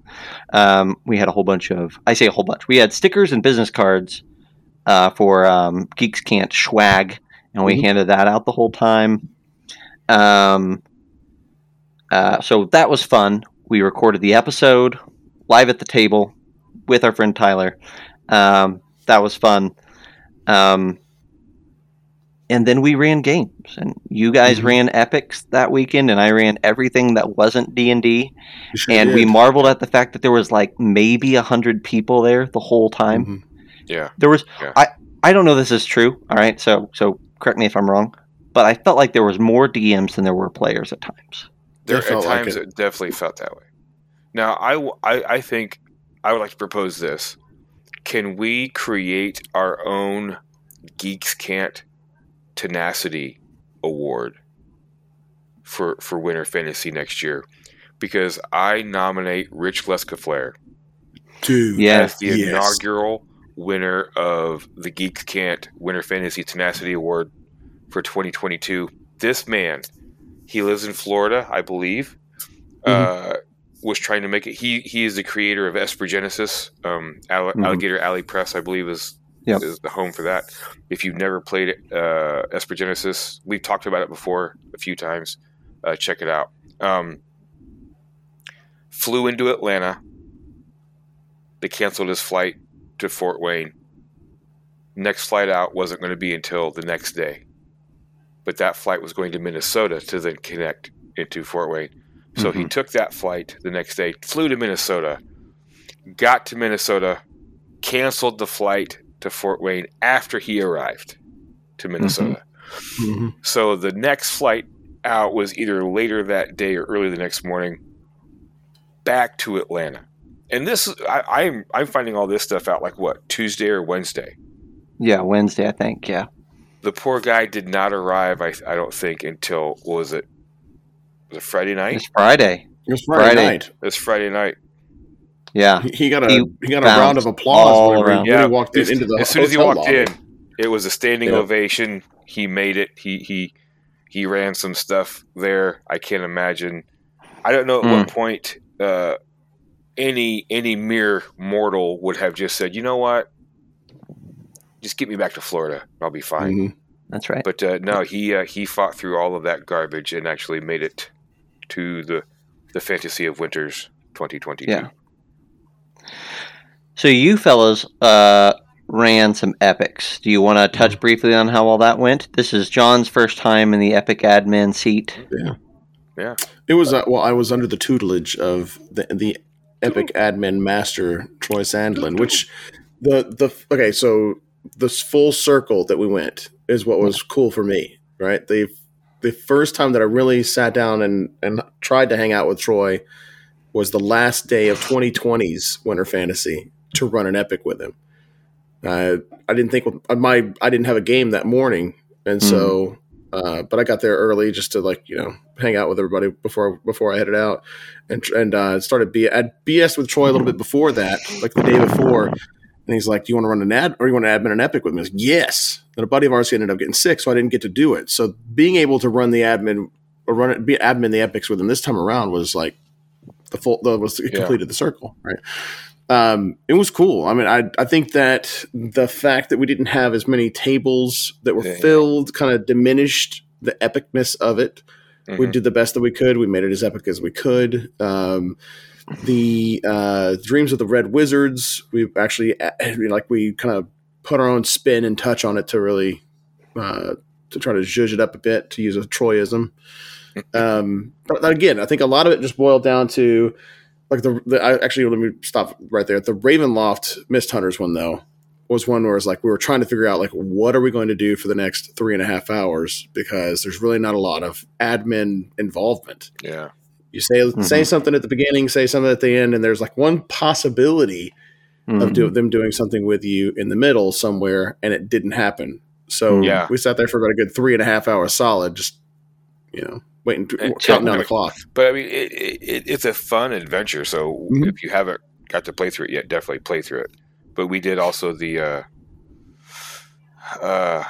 [SPEAKER 3] Um, we had a whole bunch of I say a whole bunch. We had stickers and business cards uh, for um, Geeks Cant swag, and we
[SPEAKER 1] Mhm.
[SPEAKER 3] handed that out the whole time. Um, uh, so that was fun. We recorded the episode live at the table with our friend Tyler. Um, that was fun. Um, and then we ran games, and you guys
[SPEAKER 1] Mhm.
[SPEAKER 3] ran epics that weekend, and I ran everything that wasn't D and D. And we marveled at the fact that there was like maybe a hundred people there the whole time.
[SPEAKER 1] Mhm.
[SPEAKER 2] Yeah,
[SPEAKER 3] There was
[SPEAKER 2] Yeah.
[SPEAKER 3] I I don't know this is true. All right, so so correct me if I'm wrong, but I felt like there was more DMs than there were players at times.
[SPEAKER 2] there
[SPEAKER 1] That
[SPEAKER 2] at
[SPEAKER 1] felt like
[SPEAKER 2] times
[SPEAKER 1] it.
[SPEAKER 2] it. definitely felt that way. Now, I I, I think I would like to propose this: Can we create our own Geeks Can't Tenacity Award for for Winter Fantasy next year? Because I nominate Rich Lescouflair
[SPEAKER 1] Dude,
[SPEAKER 3] Yeah.
[SPEAKER 2] as the
[SPEAKER 1] Yes.
[SPEAKER 2] inaugural winner of the Geeks Can't Winter Fantasy Tenacity Award for 2022. This man, he lives in Florida, I believe. Uh, was trying to make it. He he is the creator of Esper Genesis. Um, All-
[SPEAKER 3] Mhm.
[SPEAKER 2] Alligator Alley Press, I believe, is
[SPEAKER 3] Yep.
[SPEAKER 2] is the home for that. If you've never played it, uh, Esper Genesis, we've talked about it before a few times. Uh, check it out. Um, flew into Atlanta. They canceled his flight to Fort Wayne. Next flight out wasn't going to be until the next day, but that flight was going to Minnesota to then connect into Fort Wayne. So he took that flight the next day, flew to Minnesota, got to Minnesota, canceled the flight to Fort Wayne after he arrived to Minnesota.
[SPEAKER 1] Mhm.
[SPEAKER 2] So the next flight out was either later that day or early the next morning. back to Atlanta. And this, I, I'm I'm finding all this stuff out like what Tuesday or Wednesday.
[SPEAKER 3] Yeah, Wednesday, I think. Yeah.
[SPEAKER 2] The poor guy did not arrive. I I don't think until what was it? Was it Friday night?
[SPEAKER 3] It's Friday.
[SPEAKER 1] It was Friday,
[SPEAKER 3] Friday.
[SPEAKER 1] night.
[SPEAKER 2] It's Friday night.
[SPEAKER 3] Yeah.
[SPEAKER 1] He, he got a
[SPEAKER 3] He
[SPEAKER 1] he, got a round of applause
[SPEAKER 3] all
[SPEAKER 1] whenever
[SPEAKER 3] around.
[SPEAKER 1] he,
[SPEAKER 2] Yeah,
[SPEAKER 1] he walked in,
[SPEAKER 2] as,
[SPEAKER 1] into the
[SPEAKER 2] as soon as he walked
[SPEAKER 1] lobby.
[SPEAKER 2] in, it was a standing
[SPEAKER 1] Yeah.
[SPEAKER 2] ovation. He made it. He he he ran some stuff there. I can't imagine. I don't know at
[SPEAKER 3] Hmm.
[SPEAKER 2] what point uh, any any mere mortal would have just said, you know what, just get me back to Florida. I'll be fine.
[SPEAKER 1] Mhm.
[SPEAKER 3] That's right.
[SPEAKER 2] But uh, no, he uh, he fought through all of that garbage and actually made it to the the fantasy of winters 2022.
[SPEAKER 3] Yeah. So you fellas uh, ran some epics. Do you want to touch
[SPEAKER 1] Mm-hmm.
[SPEAKER 3] briefly on how all that went? This is Jon's first time in the epic admin seat. Yeah, yeah.
[SPEAKER 1] It was uh, well, I was under the tutelage of the the epic admin master Troy Sandlin, which the the okay, so this full circle that we went is what was cool for me, right? The the first time that I really sat down and and tried to hang out with Troy was the last day of 2020's Winter Fantasy to run an epic with him. Uh, I didn't think my I didn't have a game that morning, and so uh, but I got there early just to like you know hang out with everybody before before I headed out, and and uh, started B I BS with Troy a little bit before that, like the day before, and he's like, "Do you want to run an ad or you want to admin an epic with me?" I was like, yes. And a buddy of ours ended up getting sick, so I didn't get to do it. So being able to run the admin or run it, be admin the epics with him this time around was like the full the, was it
[SPEAKER 2] Yeah.
[SPEAKER 1] completed the circle, right? Um, it was cool. I mean, I I think that the fact that we didn't have as many tables that were
[SPEAKER 2] Yeah.
[SPEAKER 1] filled kind of diminished the epicness of it. We
[SPEAKER 2] Mhm.
[SPEAKER 1] did the best that we could. We made it as epic as we could. Um, the uh, Dreams of the Red Wizards, we actually uh, like we kind of put our own spin and touch on it to really uh, to try to zhuzh it up a bit to use a Troyism. Um, but again, I think a lot of it just boiled down to like the, the I, actually let me stop right there. The Ravenloft Mist Hunters one though was one where it's like we were trying to figure out like what are we going to do for the next three and a half hours because there's really not a lot of admin involvement.
[SPEAKER 2] Yeah.
[SPEAKER 1] You say say something at the beginning, say something at the end, and there's like one possibility of
[SPEAKER 3] Mhm.
[SPEAKER 1] do, them doing something with you in the middle somewhere, and it didn't happen. So
[SPEAKER 2] Yeah.
[SPEAKER 1] we sat there for about a good three and a half hours solid, just you know, waiting, to,
[SPEAKER 2] And
[SPEAKER 1] counting down the clock.
[SPEAKER 2] But I mean, it, it, it's a fun adventure. So
[SPEAKER 1] Mhm.
[SPEAKER 2] if you haven't got to play through it yet, definitely play through it. But we did also the uh, uh,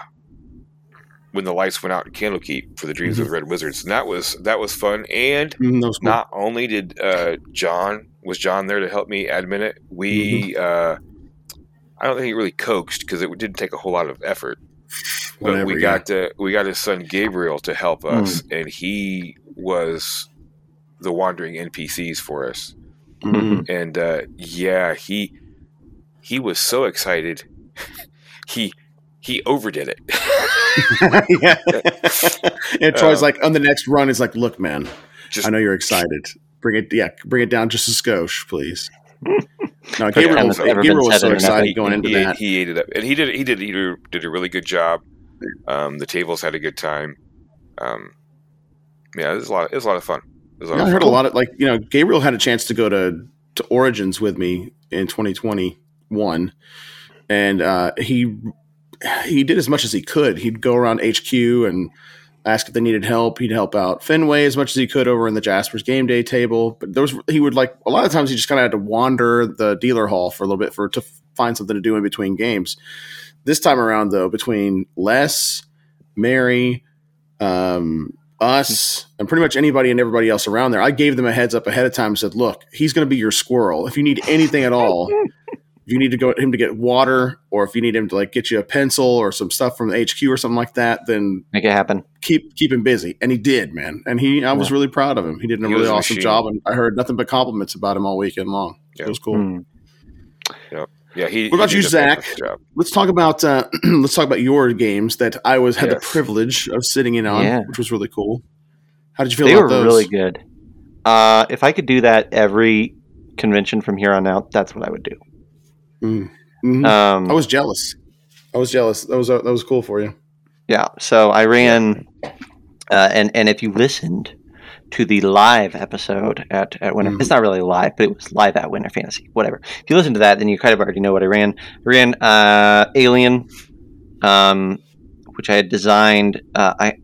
[SPEAKER 2] when the lights went out in Candlekeep for the Dreams of the Red Wizards, and that was that was fun. And
[SPEAKER 1] Mm, was cool.
[SPEAKER 2] not only did uh, Jon was Jon there to help me admin it, we uh, I don't think he really coaxed because it didn't take a whole lot of effort. But
[SPEAKER 1] Whatever,
[SPEAKER 2] we
[SPEAKER 1] yeah.
[SPEAKER 2] got uh, we got his son Gabriel to help us, and he was the wandering NPCs for us.
[SPEAKER 1] Mhm.
[SPEAKER 2] And uh, yeah, he he was so excited. he he overdid it.
[SPEAKER 1] yeah. and Troy's
[SPEAKER 2] Uh,
[SPEAKER 1] like on the next run is like, look, man,
[SPEAKER 2] Just
[SPEAKER 1] I know you're excited. Bring it, yeah, bring it down just a skosh, please. No, Gabriel,
[SPEAKER 2] it's never
[SPEAKER 1] Gabriel was so excited
[SPEAKER 3] epic.
[SPEAKER 1] going into
[SPEAKER 2] he,
[SPEAKER 1] that.
[SPEAKER 2] he ate it up, and he did he did he did a really good job. Um, the tables had a good time. Um, yeah, it was a lot. It was a lot of fun. A lot
[SPEAKER 1] Yeah,
[SPEAKER 2] of
[SPEAKER 1] I heard
[SPEAKER 2] fun.
[SPEAKER 1] a lot of like you know Gabriel had a chance to go to to Origins with me in 2021, and uh, he he did as much as he could. He'd go around HQ and ask if they needed help. He'd help out Fenway as much as he could over in the Jasper's game day table. But there was he would like a lot of times he just kind of had to wander the dealer hall for a little bit for to find something to do in between games. This time around though, between Les, Mary, um, us, and pretty much anybody and everybody else around there, I gave them a heads up ahead of time and said, look, he's going to be your squirrel. If you need anything at all, if you need to go him to get water or if you need him to like get you a pencil or some stuff from the HQ or something like that, then
[SPEAKER 3] Make it happen.
[SPEAKER 1] keep keep him busy. And he did, man. And he I was really proud of him. He did a
[SPEAKER 2] He
[SPEAKER 1] really awesome
[SPEAKER 2] machine.
[SPEAKER 1] job and I heard nothing but compliments about him all weekend long.
[SPEAKER 2] Yeah.
[SPEAKER 1] It was cool.
[SPEAKER 3] Mm.
[SPEAKER 2] Yeah, he.
[SPEAKER 1] What about
[SPEAKER 2] he
[SPEAKER 1] you,
[SPEAKER 2] Zac?
[SPEAKER 1] Let's talk about uh, let's talk about your games that I was had the privilege of sitting in on,
[SPEAKER 3] Yeah.
[SPEAKER 1] which was really cool. How did you feel
[SPEAKER 3] They
[SPEAKER 1] about
[SPEAKER 3] were
[SPEAKER 1] those?
[SPEAKER 3] really good. Uh, if I could do that every convention from here on out, that's what I would do.
[SPEAKER 1] Mm. Mhm.
[SPEAKER 3] Um,
[SPEAKER 1] I was jealous. I was jealous. That was uh, that was cool for you.
[SPEAKER 3] Yeah. So I ran, uh, and and if you listened to the live episode at, at Winter.
[SPEAKER 1] Mhm.
[SPEAKER 3] It's not really live, but it was live at Winter Fantasy. Whatever. If you listen to that, then you kind of already know what I ran. I ran uh, Alien, um, which I had designed. Uh, I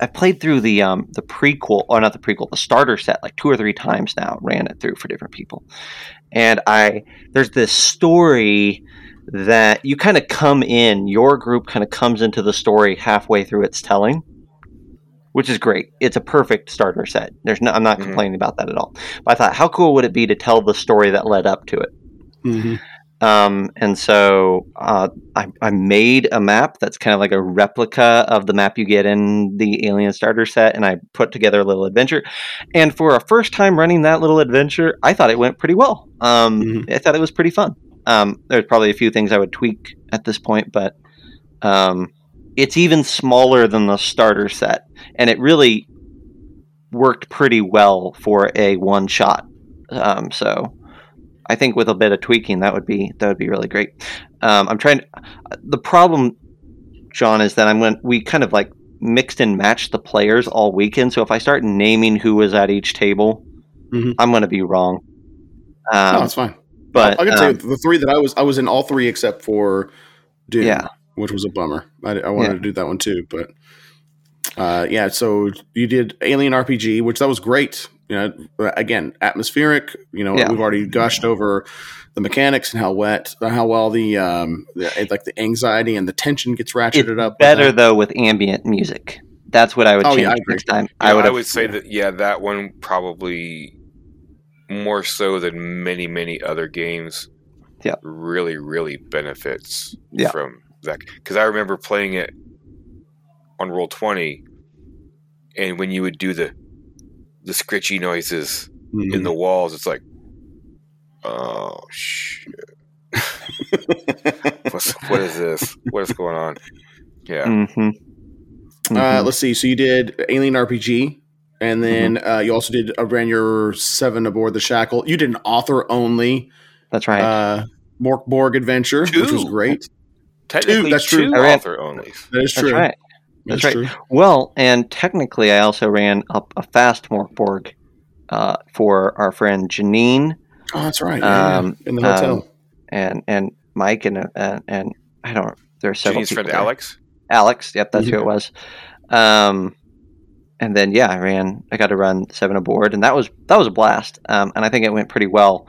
[SPEAKER 3] I played through the um, the prequel, or not the prequel, the starter set like two or three times now. Ran it through for different people, and I there's this story that you kind of come in. Your group kind of comes into the story halfway through its telling which is great. It's a perfect starter set. There's no, I'm not
[SPEAKER 2] Mhm.
[SPEAKER 3] complaining about that at all. But I thought, how cool would it be to tell the story that led up to it?
[SPEAKER 1] Mhm.
[SPEAKER 3] Um, and so uh, I, I made a map that's kind of like a replica of the map you get in the Alien starter set, and I put together a little adventure. And for a first time running that little adventure, I thought it went pretty well. Um,
[SPEAKER 1] Mhm.
[SPEAKER 3] I thought it was pretty fun. Um, there's probably a few things I would tweak at this point, but um, it's even smaller than the starter set, and it really worked pretty well for a one shot. Um, so I think with a bit of tweaking, that would be that would be really great. Um, I'm trying. The problem, Jon, is that I'm going. We kind of like mixed and matched the players all weekend. So if I start naming who was at each table,
[SPEAKER 1] Mhm.
[SPEAKER 3] I'm going to be wrong.
[SPEAKER 1] no,
[SPEAKER 3] Um,
[SPEAKER 1] it's fine.
[SPEAKER 3] but
[SPEAKER 1] I can tell
[SPEAKER 3] um,
[SPEAKER 1] you the three that I was I was in all three except for Doom,
[SPEAKER 3] Yeah.
[SPEAKER 1] which was a bummer. I, I wanted
[SPEAKER 3] Yeah.
[SPEAKER 1] to do that one too, but uh, yeah. So you did Alien RPG, which that was great. You know, again, atmospheric. You know,
[SPEAKER 3] Yeah.
[SPEAKER 1] we've already gushed over the mechanics and how wet, how well the um, the, like the anxiety and the tension gets ratcheted
[SPEAKER 3] it's
[SPEAKER 1] up.
[SPEAKER 3] better
[SPEAKER 1] that.
[SPEAKER 3] though with ambient music. That's what I would
[SPEAKER 1] Oh,
[SPEAKER 3] change
[SPEAKER 1] yeah, I
[SPEAKER 3] next time.
[SPEAKER 2] You
[SPEAKER 3] I would.
[SPEAKER 2] I would say that yeah, that one probably more so than many many other games.
[SPEAKER 3] Yeah.
[SPEAKER 2] really really benefits
[SPEAKER 3] Yeah.
[SPEAKER 2] from that because I remember playing it on roll twenty, and when you would do the the scritchy noises
[SPEAKER 1] Mhm.
[SPEAKER 2] in the walls, it's like, oh shit, what's what is this? What is going on? Yeah,
[SPEAKER 3] Mhm.
[SPEAKER 1] Uh,
[SPEAKER 3] Mhm.
[SPEAKER 1] let's see. So you did Alien RPG, and then
[SPEAKER 3] Mm-hmm.
[SPEAKER 1] uh, you also did uh, ran your seven aboard the Shackle. You did an author only
[SPEAKER 3] That's right.
[SPEAKER 1] uh, Mork Borg adventure, which was great.
[SPEAKER 2] technically
[SPEAKER 1] that's true.
[SPEAKER 2] two author only.
[SPEAKER 1] That is
[SPEAKER 3] That's
[SPEAKER 1] true.
[SPEAKER 3] right.
[SPEAKER 1] That's,
[SPEAKER 3] That's
[SPEAKER 1] true.
[SPEAKER 3] Well, and technically, I also ran up a fast Morkborg uh, for our friend Janine
[SPEAKER 1] Oh, that's right. Yeah, yeah.
[SPEAKER 3] Um,
[SPEAKER 1] In the hotel.
[SPEAKER 3] um, and and Mike and uh, and I don't. There's several.
[SPEAKER 2] Janine's friend
[SPEAKER 3] there.
[SPEAKER 2] Alex.
[SPEAKER 3] Alex. Yep, that's
[SPEAKER 1] Mhm.
[SPEAKER 3] who it was. Um, and then yeah, I ran. I got to run seven aboard, and that was that was a blast. Um, and I think it went pretty well.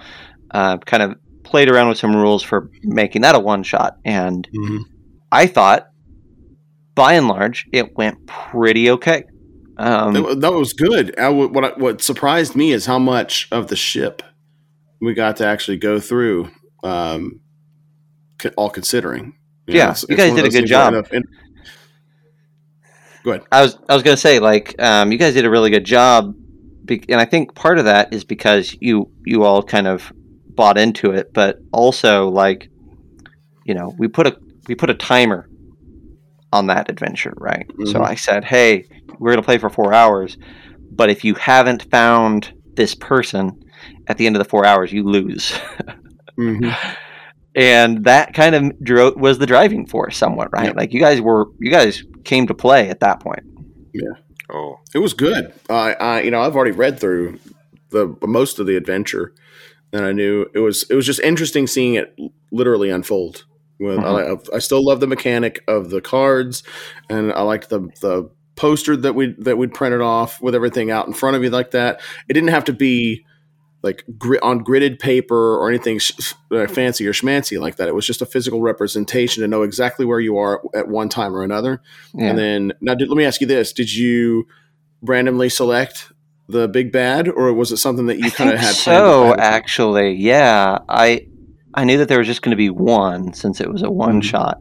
[SPEAKER 3] Uh, kind of played around with some rules for making that a one shot, and
[SPEAKER 1] Mhm.
[SPEAKER 3] I thought, by and large, it went pretty okay. Um,
[SPEAKER 1] that, that was good. I what I- what surprised me is how much of the ship we got to actually go through. Um, all considering.
[SPEAKER 3] Yeah, you guys did a good job.
[SPEAKER 1] and- Go ahead.
[SPEAKER 3] I was I was gonna say like um, you guys did a really good job, and I think part of that is because you you all kind of bought into it, but also like you know we put a we put a timer on that adventure, right? So
[SPEAKER 1] Mhm.
[SPEAKER 3] I said, hey, we're gonna play for four hours, but if you haven't found this person at the end of the four hours, you lose.
[SPEAKER 1] Mhm.
[SPEAKER 3] and that kind of drove was the driving force somewhat right
[SPEAKER 1] Yep.
[SPEAKER 3] like you guys were you guys came to play at that point Yeah.
[SPEAKER 2] Oh,
[SPEAKER 1] It was good. I, I, you know, I've already read through the most of the adventure, and I knew it was. It was just interesting seeing it literally unfold. With
[SPEAKER 3] Mhm.
[SPEAKER 1] I, I still love the mechanic of the cards, and I liked the the poster that we that we'd printed off with everything out in front of you like that. It didn't have to be like on gridded paper or anything sh- uh, fancy or schmancy like that. It was just a physical representation to know exactly where you are at one time or another.
[SPEAKER 3] yeah.
[SPEAKER 1] And then now, did, let me ask you this: Did you randomly select the big bad, or was it something that you kind of had?
[SPEAKER 3] so
[SPEAKER 1] planned ahead of time?
[SPEAKER 3] actually yeah i i knew that there was just going to be one since it was a one
[SPEAKER 1] Mhm.
[SPEAKER 3] shot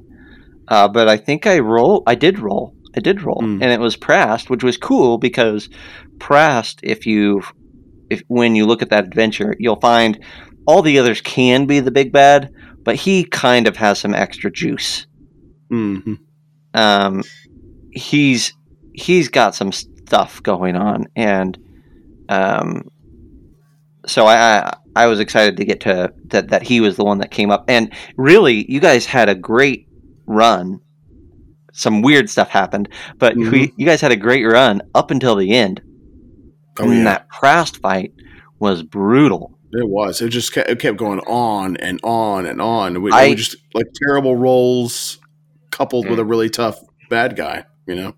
[SPEAKER 3] uh, but i think i roll i did roll i did roll
[SPEAKER 1] Mm.
[SPEAKER 3] and it was prast which was cool because prast if you if when you look at that adventure you'll find all the others can be the big bad but he kind of has some extra juice
[SPEAKER 1] Mhm.
[SPEAKER 3] um, he's he's got some stuff going on, and um, so I, I I was excited to get to that that he was the one that came up, and really, you guys had a great run. Some weird stuff happened, but we, you guys had a great run up until the end,
[SPEAKER 1] Oh,
[SPEAKER 3] and
[SPEAKER 1] yeah.
[SPEAKER 3] that Prast fight was brutal.
[SPEAKER 1] It was. It just kept, it kept going on and on and on. We,
[SPEAKER 3] I-
[SPEAKER 1] we just like terrible rolls coupled
[SPEAKER 2] Mm.
[SPEAKER 1] with a really tough bad guy. You know.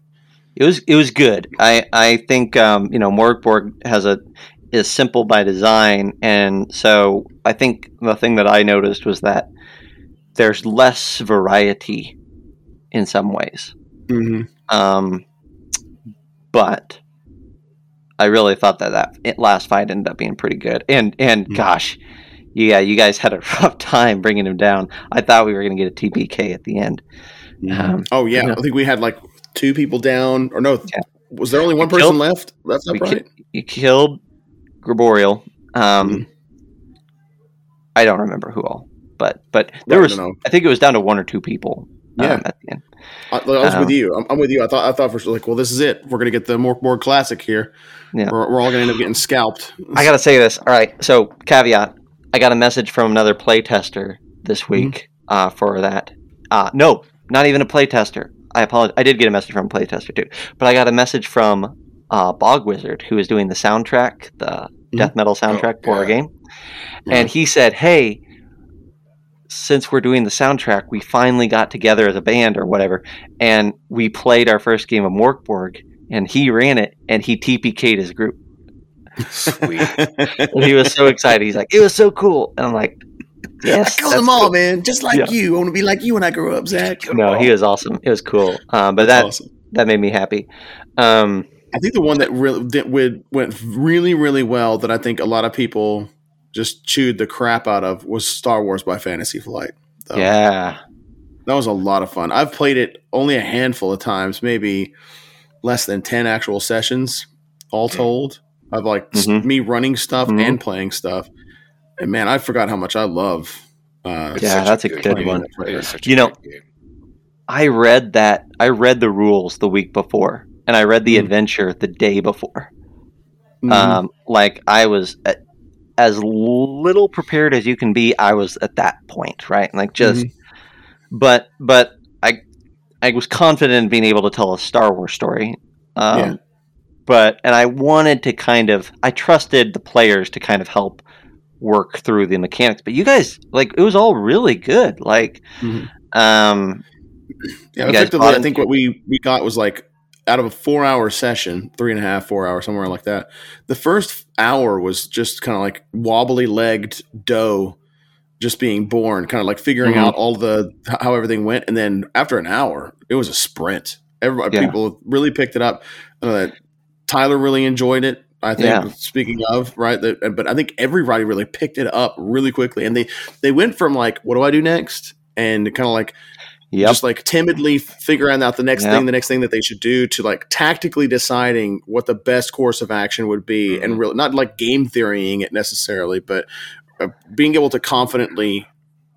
[SPEAKER 3] It was it was good. I I think um, you know Mork Borg has a is simple by design, and so I think the thing that I noticed was that there's less variety in some ways.
[SPEAKER 1] Mm-hmm.
[SPEAKER 3] Um, but I really thought that that last fight ended up being pretty good. And and
[SPEAKER 1] Mhm.
[SPEAKER 3] gosh, yeah, you guys had a rough time bringing him down. I thought we were going to get a TPK at the end. Um,
[SPEAKER 1] oh yeah,
[SPEAKER 3] you know.
[SPEAKER 1] I think we had like two people down, or no?
[SPEAKER 3] Yeah.
[SPEAKER 1] Was there only one person
[SPEAKER 3] killed-
[SPEAKER 1] left? That's not right.
[SPEAKER 3] ki- you killed Gregorial. Um,
[SPEAKER 1] Mhm.
[SPEAKER 3] I don't remember who all, but but there
[SPEAKER 1] Right,
[SPEAKER 3] was.
[SPEAKER 1] no.
[SPEAKER 3] I think it was down to one or two people. um,
[SPEAKER 1] Yeah.
[SPEAKER 3] at the end.
[SPEAKER 1] I, I was
[SPEAKER 3] Um,
[SPEAKER 1] with you. I'm, I'm with you. I thought I thought for sure like, well, this is it. We're gonna get the more more Classic here.
[SPEAKER 3] Yeah.
[SPEAKER 1] We're, we're all gonna end up getting scalped.
[SPEAKER 3] I gotta say this. All right, so caveat: I got a message from another playtester this
[SPEAKER 1] Mm-hmm.
[SPEAKER 3] week uh, for that. Uh, no, not even a playtester. I apologize. I did get a message from a playtester too, but I got a message from uh, Bog Wizard, who is doing the soundtrack, the death metal soundtrack for our
[SPEAKER 2] yeah.
[SPEAKER 3] game, and he said, "Hey." Since we're doing the soundtrack, we finally got together as a band or whatever, and we played our first game of Morkborg, and he ran it, and he TPK'd his group.
[SPEAKER 2] Sweet.
[SPEAKER 3] And he was so excited. He's like, "It was so cool," and I'm like, "Yes."
[SPEAKER 1] I killed
[SPEAKER 3] that's
[SPEAKER 1] them all,
[SPEAKER 3] cool."
[SPEAKER 1] man. Just like
[SPEAKER 3] Yeah.
[SPEAKER 1] you. I want to be like you when I grow up, Zac.
[SPEAKER 3] No, he was awesome. It was cool. Um, but that
[SPEAKER 1] awesome.
[SPEAKER 3] that made me happy. Um,
[SPEAKER 1] I think the one that really that went, went really really well that I think a lot of people just chewed the crap out of was Star Wars by Fantasy Flight. though.
[SPEAKER 3] yeah,
[SPEAKER 1] that was a lot of fun. I've played it only a handful of times, maybe less than ten actual sessions all told. Of like s-
[SPEAKER 3] Mhm.
[SPEAKER 1] me running stuff
[SPEAKER 3] Mhm.
[SPEAKER 1] and playing stuff, and man, I forgot how much I love. Uh,
[SPEAKER 3] Yeah, that's a good
[SPEAKER 2] game.
[SPEAKER 3] one.
[SPEAKER 2] It is such a
[SPEAKER 3] You know,
[SPEAKER 2] game.
[SPEAKER 3] I read that. I read the rules the week before, and I read the
[SPEAKER 1] Mhm.
[SPEAKER 3] adventure the day before.
[SPEAKER 1] mhm.
[SPEAKER 3] Um, like I was a- as little prepared as you can be. I was at that point, right? Like just, but but I I was confident in being able to tell a Star Wars story. Um,
[SPEAKER 1] Yeah.
[SPEAKER 3] But and I wanted to kind of I trusted the players to kind of help work through the mechanics. But you guys like it was all really good. Like,
[SPEAKER 1] Mhm.
[SPEAKER 3] um,
[SPEAKER 1] Yeah, effectively, I think what we we got was like out of a four hour session, three and a half, four hours, somewhere like that. The first hour was just kind of like wobbly legged dough, just being born, kind of like figuring
[SPEAKER 3] Mhm.
[SPEAKER 1] out all the how everything went, and then after an hour, it was a sprint. Everybody,
[SPEAKER 3] Yeah.
[SPEAKER 1] people really picked it up. Uh, Tyler really enjoyed it. I think.
[SPEAKER 3] Yeah.
[SPEAKER 1] Speaking of right, that, but I think everybody really picked it up really quickly, and they they went from like, what do I do next, and kind of like
[SPEAKER 3] yep,
[SPEAKER 1] just like timidly figuring out the next
[SPEAKER 3] Yep.
[SPEAKER 1] thing, the next thing that they should do to like tactically deciding what the best course of action would be,
[SPEAKER 2] Mhm.
[SPEAKER 1] and really not like game theorying it necessarily, but uh, being able to confidently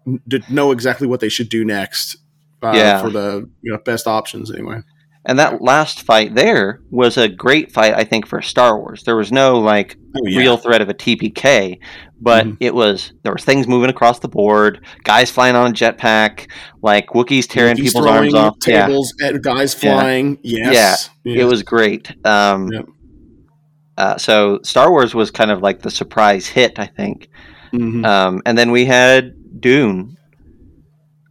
[SPEAKER 1] n- know exactly what they should do next. Uh,
[SPEAKER 3] Yeah.
[SPEAKER 1] for the you know best options anyway.
[SPEAKER 3] And that last fight there was a great fight. I think for Star Wars, there was no like
[SPEAKER 1] Oh,
[SPEAKER 3] real threat of a TPK, but
[SPEAKER 1] Mhm.
[SPEAKER 3] it was there was things moving across the board, guys flying on a jetpack, like Wookiees tearing
[SPEAKER 1] Monkeys
[SPEAKER 3] people's arms off. Yeah,
[SPEAKER 1] tables at guys flying. Yeah. Yes.
[SPEAKER 3] it was great. Um,
[SPEAKER 1] Yep.
[SPEAKER 3] uh, so Star Wars was kind of like the surprise hit, I think.
[SPEAKER 1] Mhm.
[SPEAKER 3] Um, and then we had Dune.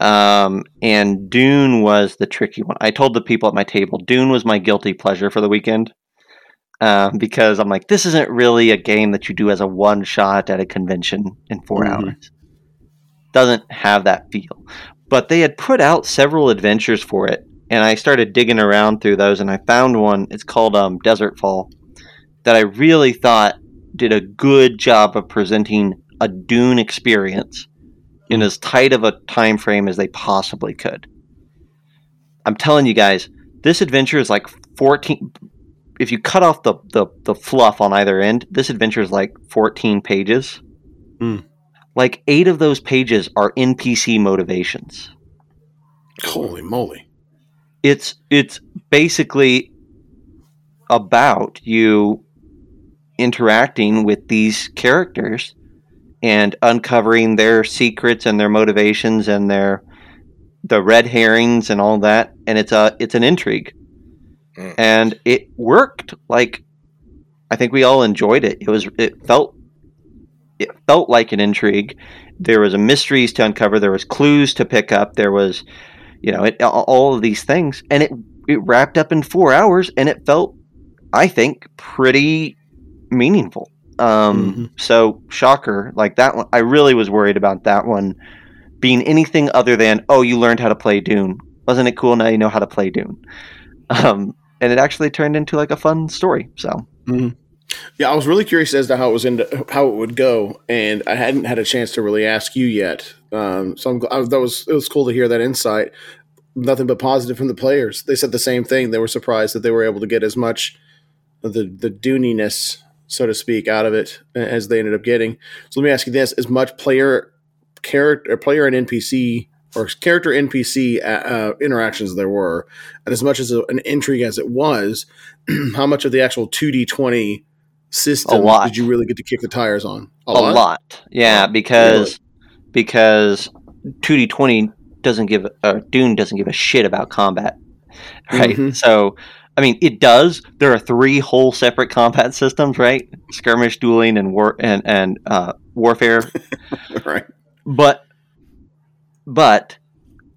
[SPEAKER 3] Um, and Dune was the tricky one. I told the people at my table, Dune was my guilty pleasure for the weekend. Um, because I'm like, this isn't really a game that you do as a one shot at a convention in 4
[SPEAKER 1] Mhm.
[SPEAKER 3] hours. Doesn't have that feel. But they had put out several adventures for it, and I started digging around through those, and I found one. It's called um, Desert Fall, that I really thought did a good job of presenting a Dune experience in as tight of a time frame as they possibly could. I'm telling you guys, this adventure is like 14 if you cut off the, the, the fluff on either end, this adventure is like 14 pages.
[SPEAKER 1] Hmm.
[SPEAKER 3] Like eight of those pages are NPC motivations.
[SPEAKER 1] Holy moly!
[SPEAKER 3] It's it's basically about you interacting with these characters and uncovering their secrets and their motivations and their the red herrings and all that and it's a it's an intrigue
[SPEAKER 2] Mm.
[SPEAKER 3] and it worked like I think we all enjoyed it. It was it felt it felt like an intrigue. There was a mysteries to uncover. There was clues to pick up. There was, you know, it, all of these things, and it it wrapped up in four hours, and it felt, I think, pretty meaningful. Um,
[SPEAKER 1] Mm-hmm.
[SPEAKER 3] So shocker, like that one. I really was worried about that one being anything other than oh, you learned how to play Dune. Wasn't it cool? Now you know how to play Dune. Um, and it actually turned into like a fun story. So
[SPEAKER 1] Yeah, I was really curious as to how it was into how it would go, and I hadn't had a chance to really ask you yet. Um, so I'm, I, that was it was cool to hear that insight. Nothing but positive from the players. They said the same thing. They were surprised that they were able to get as much of the the Duniness, so to speak, out of it as they ended up getting. So let me ask you this: as much player character, player and NPC or character NPC uh, interactions there were, and as much as a, an intrigue as it was, how much of the actual two D twenty system
[SPEAKER 3] A lot.
[SPEAKER 1] did you really get to kick the tires on?
[SPEAKER 3] a, lot? yeah,
[SPEAKER 1] Oh,
[SPEAKER 3] because because two D twenty doesn't give uh, Dune doesn't give a shit about combat, right?
[SPEAKER 1] Mhm.
[SPEAKER 3] So. I mean, it does. There are three whole separate combat systems, right? Skirmish, dueling, and war and and uh, warfare.
[SPEAKER 1] right.
[SPEAKER 3] but but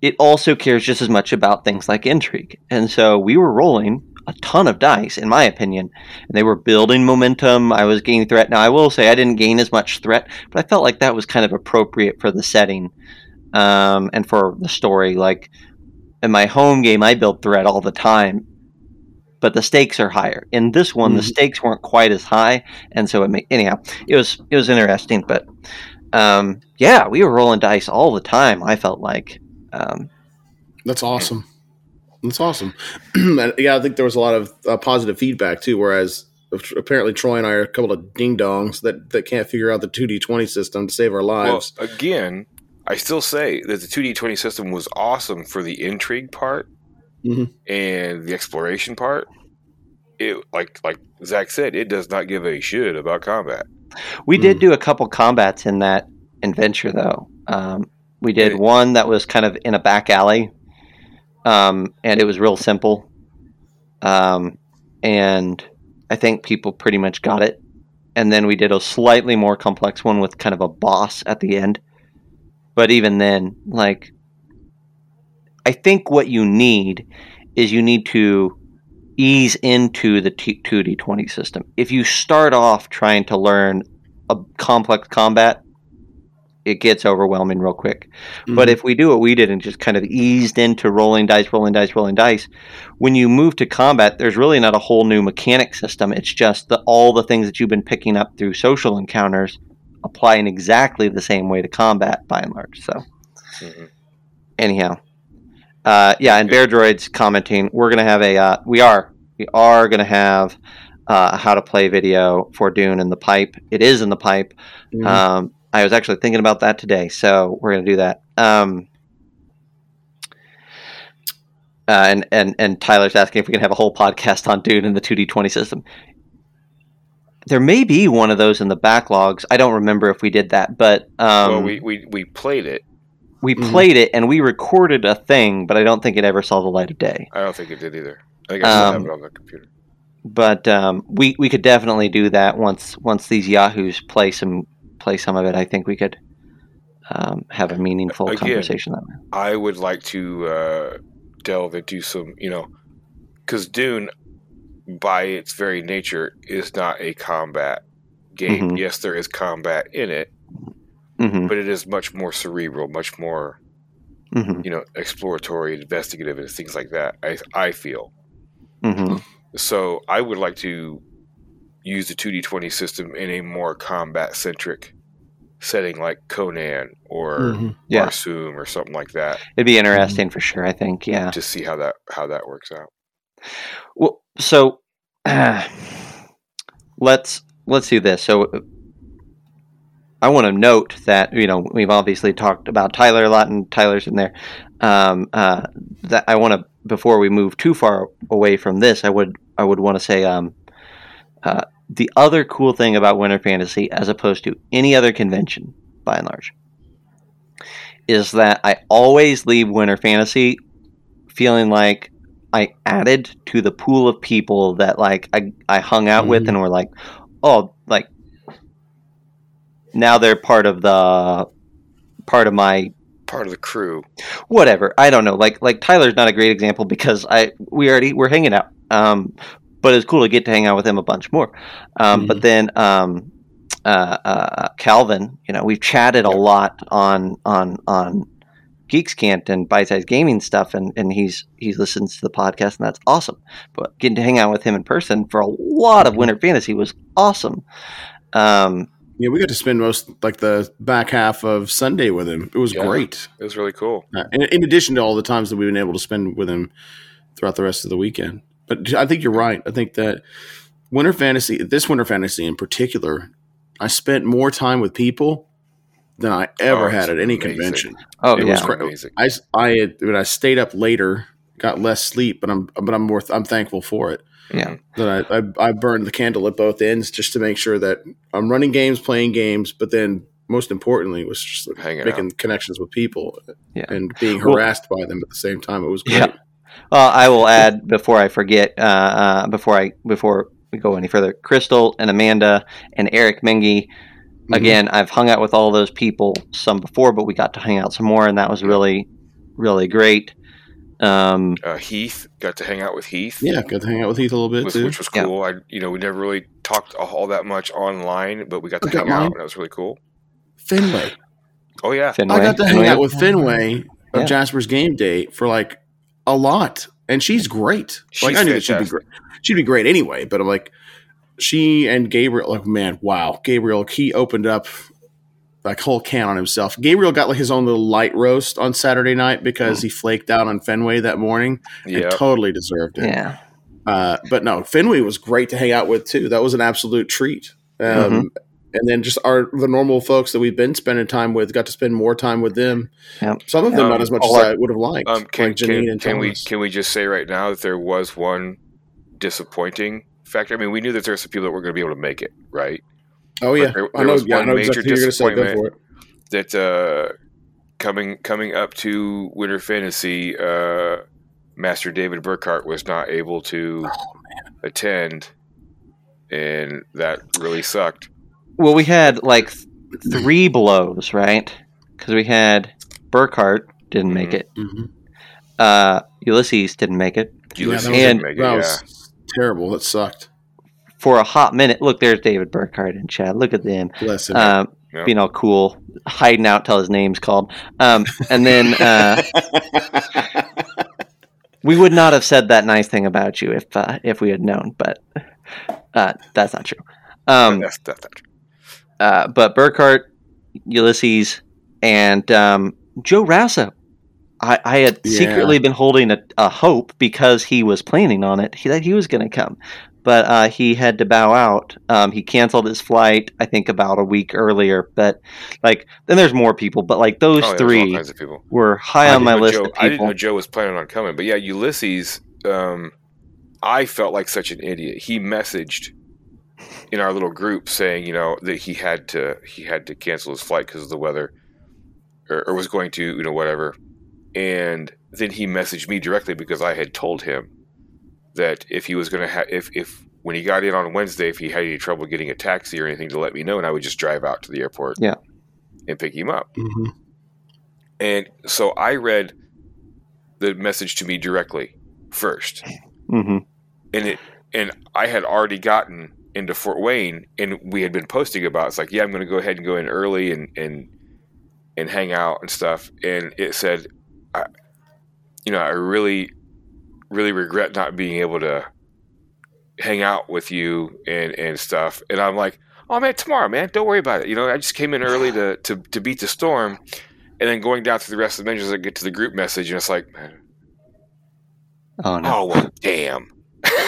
[SPEAKER 3] it also cares just as much about things like intrigue and so we were rolling a ton of dice in my opinion and they were building momentum i was gaining threat now i will say i didn't gain as much threat but i felt like that was kind of appropriate for the setting um, and for the story like in my home game i build threat all the time but the stakes are higher in this one the
[SPEAKER 1] Mhm.
[SPEAKER 3] stakes weren't quite as high and so it made anyhow it was it was interesting but um, yeah, we were rolling dice all the time. I felt like, um,
[SPEAKER 1] That's awesome. That's awesome. yeah, I think there was a lot of uh, positive feedback too. Whereas apparently Troy and I are a couple of ding dongs that, that can't figure out the two D twenty system to save our
[SPEAKER 2] Well,
[SPEAKER 1] lives.
[SPEAKER 2] again, I still say that the 2D20 system was awesome for the intrigue part
[SPEAKER 1] Mhm.
[SPEAKER 2] and the exploration part. It like like Zac said, it does not give a shit about combat.
[SPEAKER 3] we did
[SPEAKER 1] Mm.
[SPEAKER 3] do a couple combats in that adventure, though. Um, we did
[SPEAKER 2] Yeah.
[SPEAKER 3] one that was kind of in a back alley, um, and it was real simple. Um, and I think people pretty much got it. And then we did a slightly more complex one with kind of a boss at the end. But even then, like, I think what you need is you need to ease into the T- 2D20 system. If you start off trying to learn a complex combat, it gets overwhelming real quick. But
[SPEAKER 1] Mhm.
[SPEAKER 3] if we do what we did and just kind of eased into rolling dice, rolling dice, rolling dice, when you move to combat, there's really not a whole new mechanic system. It's just the, all the things that you've been picking up through social encounters apply in exactly the same way to combat by and large. So,
[SPEAKER 2] Mhm.
[SPEAKER 3] anyhow, uh, yeah, and Bear Droid's commenting, we're gonna have a, uh, we are, we are gonna have uh, a how to play video for Dune in the pipe. It is in the pipe.
[SPEAKER 1] Mhm.
[SPEAKER 3] Um, I was actually thinking about that today, so we're going to do that. Um, uh, and and and Tyler's asking if we can have a whole podcast on Dune and the two D twenty system. There may be one of those in the backlogs. I don't remember if we did that, but um,
[SPEAKER 2] well, we, we we played it.
[SPEAKER 3] We
[SPEAKER 1] Mhm.
[SPEAKER 3] played it and we recorded a thing, but I don't think it ever saw the light of day.
[SPEAKER 2] I don't think it did either. I think I still
[SPEAKER 3] Um,
[SPEAKER 2] have it on the computer.
[SPEAKER 3] But um, we we could definitely do that once once these yahoos play some play some of it. I think we could um, have a meaningful
[SPEAKER 2] Again,
[SPEAKER 3] conversation that way.
[SPEAKER 2] I would like to uh, delve into some, you know, because Dune, by its very nature, is not a combat game.
[SPEAKER 3] Mhm.
[SPEAKER 2] Yes, there is combat in it,
[SPEAKER 3] hmm
[SPEAKER 2] but it is much more cerebral, much more,
[SPEAKER 3] hmm
[SPEAKER 2] you know, exploratory, investigative, and things like that. I I feel
[SPEAKER 3] hmm
[SPEAKER 2] so. I would like to use the two D twenty system in a more combat centric setting, like Conan or
[SPEAKER 1] Mhm.
[SPEAKER 3] Yeah.
[SPEAKER 2] Barsoom or something like that,
[SPEAKER 3] It'd be interesting for sure. I think. Yeah.
[SPEAKER 2] to see how that how that works out.
[SPEAKER 3] Well, so let's let's do this. So I want to note that you know we've obviously talked about Tyler a lot, and Tyler's in there. Um, uh, that I want to before we move too far away from this, I would I would want to say um, uh, the other cool thing about Winter Fantasy, as opposed to any other convention, by and large, is that I always leave Winter Fantasy feeling like I added to the pool of people that like I, I hung out with
[SPEAKER 1] Mhm.
[SPEAKER 3] and were like, oh, like now they're part of the part of my
[SPEAKER 2] Part of the crew.
[SPEAKER 3] whatever. I don't know. Like like Tyler's not a great example because I we already we're hanging out. Um, but it's cool to get to hang out with him a bunch more. Um, But then um, uh, uh, Calvin, you know, we've chatted a lot on on on Geeks Cant and Bite Size Gaming stuff, and and he's he listens to the podcast, and that's awesome. But getting to hang out with him in person for a lot of Winter Fantasy was awesome. Um,
[SPEAKER 1] Yeah, we got to spend most like the back half of Sunday with him. It was
[SPEAKER 2] Yeah.
[SPEAKER 1] great.
[SPEAKER 2] It was really cool.
[SPEAKER 1] Uh, in, in addition to all the times that we've been able to spend with him throughout the rest of the weekend. But I think you're right. I think that Winter Fantasy, this Winter Fantasy in particular, I spent more time with people than I ever
[SPEAKER 2] Oh,
[SPEAKER 1] had at any
[SPEAKER 2] amazing.
[SPEAKER 1] convention.
[SPEAKER 3] oh
[SPEAKER 1] It
[SPEAKER 3] yeah,
[SPEAKER 1] was cra-
[SPEAKER 2] Amazing.
[SPEAKER 1] I, s- I had, when I stayed up later, got less sleep, but I'm but I'm more I'm thankful for it.
[SPEAKER 3] Yeah.
[SPEAKER 1] Then I, I I burned the candle at both ends just to make sure that I'm running games, playing games, but then most importantly was just
[SPEAKER 2] Hanging
[SPEAKER 1] making connections with people
[SPEAKER 3] Yeah.
[SPEAKER 1] and being
[SPEAKER 3] Well-
[SPEAKER 1] harassed by them at the same time. It was great.
[SPEAKER 3] Yeah. Well, I will add before I forget, uh, uh, before I before we go any further, Crystal and Amanda and Eric Mengi.
[SPEAKER 1] Mhm.
[SPEAKER 3] Again, I've hung out with all those people some before, but we got to hang out some more, and that was really, really great. Um,
[SPEAKER 2] Uh, Heath got to hang out with Heath.
[SPEAKER 1] Yeah, got to hang out with Heath a little bit
[SPEAKER 2] was,
[SPEAKER 1] too.
[SPEAKER 2] which was
[SPEAKER 3] Yeah.
[SPEAKER 2] cool. I you know we never really talked all that much online, but we got to
[SPEAKER 1] I got
[SPEAKER 2] hang out,
[SPEAKER 1] mine.
[SPEAKER 2] and that was really cool.
[SPEAKER 1] Fenway.
[SPEAKER 2] Oh yeah,
[SPEAKER 3] Fenway,
[SPEAKER 1] I got to hang
[SPEAKER 3] Fenway.
[SPEAKER 1] out with Fenway of
[SPEAKER 3] Yeah.
[SPEAKER 1] Jasper's Game Day for like a lot, and she's great. like I knew that she'd be great. She'd be great anyway, but I'm like, she and Gabriel. Like man, wow, Gabriel. He opened up like whole can on himself. Gabriel got like his own little light roast on Saturday night because he flaked out on Fenway that morning and
[SPEAKER 2] yeah.
[SPEAKER 1] totally deserved it.
[SPEAKER 3] Yeah,
[SPEAKER 1] Uh, but no, Fenway was great to hang out with too. That was an absolute treat. Um,
[SPEAKER 3] Mhm.
[SPEAKER 1] And then just our the normal folks that we've been spending time with got to spend more time with them.
[SPEAKER 3] Yep.
[SPEAKER 1] Some of them
[SPEAKER 2] Um,
[SPEAKER 1] not as much
[SPEAKER 3] all
[SPEAKER 1] as
[SPEAKER 3] our-
[SPEAKER 1] I would have liked.
[SPEAKER 2] Um, can
[SPEAKER 1] like Janine
[SPEAKER 2] can,
[SPEAKER 1] and
[SPEAKER 2] can we can we just say right now that there was one disappointing factor? I mean, we knew that there were some people that were going to be able to make it, right?
[SPEAKER 1] Oh yeah,
[SPEAKER 2] there-
[SPEAKER 1] I know.
[SPEAKER 2] was
[SPEAKER 1] Yeah, I
[SPEAKER 2] one
[SPEAKER 1] know
[SPEAKER 2] major
[SPEAKER 1] exactly who you're going to say. Go
[SPEAKER 2] disappointment.
[SPEAKER 1] for it.
[SPEAKER 2] That uh, coming coming up to Winter Fantasy, uh, Master David Burkhart was not able to
[SPEAKER 1] Oh,
[SPEAKER 2] attend, and that really sucked.
[SPEAKER 3] well, we had like th- three blows, right? Because we had Burkhart didn't make
[SPEAKER 2] Mhm.
[SPEAKER 3] it,
[SPEAKER 1] Mhm.
[SPEAKER 3] uh, Ulysses didn't make it
[SPEAKER 2] Ulysses
[SPEAKER 1] that
[SPEAKER 3] was-
[SPEAKER 2] didn't make it,
[SPEAKER 1] That
[SPEAKER 2] yeah.
[SPEAKER 1] was terrible. That sucked.
[SPEAKER 3] For a hot minute. Look, there's David Burkhart in chat. Look at them.
[SPEAKER 1] Bless him.
[SPEAKER 3] um,
[SPEAKER 2] Yeah.
[SPEAKER 3] being all cool, hiding out till his name's called. Um, and then uh, we would not have said that nice thing about you if uh, if we had known, but uh, that's not true. Um,
[SPEAKER 2] that's, that's not true.
[SPEAKER 3] uh, but Burkhart, Ulysses, and um, Joe Rasso. I, I had
[SPEAKER 1] Yeah.
[SPEAKER 3] secretly been holding a, a hope because he was planning on it he, that he was going to come, but uh, he had to bow out. Um, he canceled his flight, I think, about a week earlier. But like, then there's more people, but like those
[SPEAKER 2] Oh, yeah,
[SPEAKER 3] three
[SPEAKER 2] kinds of people.
[SPEAKER 3] were high
[SPEAKER 2] I
[SPEAKER 3] on my list
[SPEAKER 2] Joe,
[SPEAKER 3] of
[SPEAKER 2] I didn't know Joe was planning on coming, but yeah, Ulysses. Um, I felt like such an idiot. He messaged in our little group saying, you know, that he had to he had to cancel his flight because of the weather, or, or was going to, you know, whatever. And then he messaged me directly because I had told him that if he was going to have if if when he got in on Wednesday, if he had any trouble getting a taxi or anything, to let me know, and I would just drive out to the airport,
[SPEAKER 3] Yeah.
[SPEAKER 2] and pick him up.
[SPEAKER 1] Mhm.
[SPEAKER 2] And so I read the message to me directly first.
[SPEAKER 3] hmm
[SPEAKER 2] And it and I had already gotten into Fort Wayne and we had been posting about it's like, yeah, I'm gonna go ahead and go in early and and and hang out and stuff. And it said I you know, I really really regret not being able to hang out with you and and stuff. And I'm like, oh man, tomorrow, man, don't worry about it. You know, I just came in early to to, to beat the storm, and then going down through the rest of the mentions, I get to the group message, and it's like, man,
[SPEAKER 3] Oh no!
[SPEAKER 2] oh well, damn.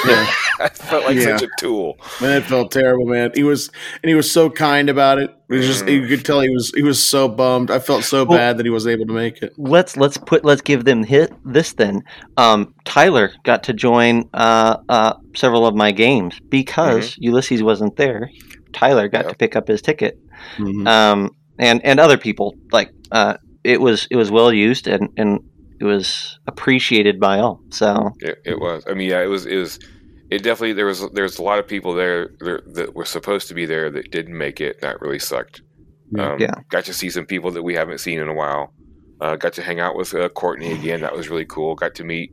[SPEAKER 1] Yeah.
[SPEAKER 2] I felt like
[SPEAKER 1] Yeah.
[SPEAKER 2] such a tool.
[SPEAKER 1] Man, it felt terrible, man. He was, and he was so kind about it. It was just you could tell he was he was so bummed. I felt so
[SPEAKER 3] Well-
[SPEAKER 1] bad that he wasn't able to make it.
[SPEAKER 3] let's let's put let's give them hit this then. Um, Tyler got to join uh, uh, several of my games because Ulysses wasn't there. Tyler got
[SPEAKER 2] Yeah.
[SPEAKER 3] to pick up his ticket,
[SPEAKER 1] Mhm.
[SPEAKER 3] um, and and other people like uh, it was it was well used and and it was appreciated by all. So
[SPEAKER 2] It, it was. I mean, yeah, it was. It was. It definitely there was there was a lot of people there, there that were supposed to be there that didn't make it. That really sucked.
[SPEAKER 1] Yeah.
[SPEAKER 2] Um,
[SPEAKER 3] Yeah.
[SPEAKER 2] Got to see some people that we haven't seen in a while. Uh, got to hang out with uh, Courtney again. That was really cool. Got to meet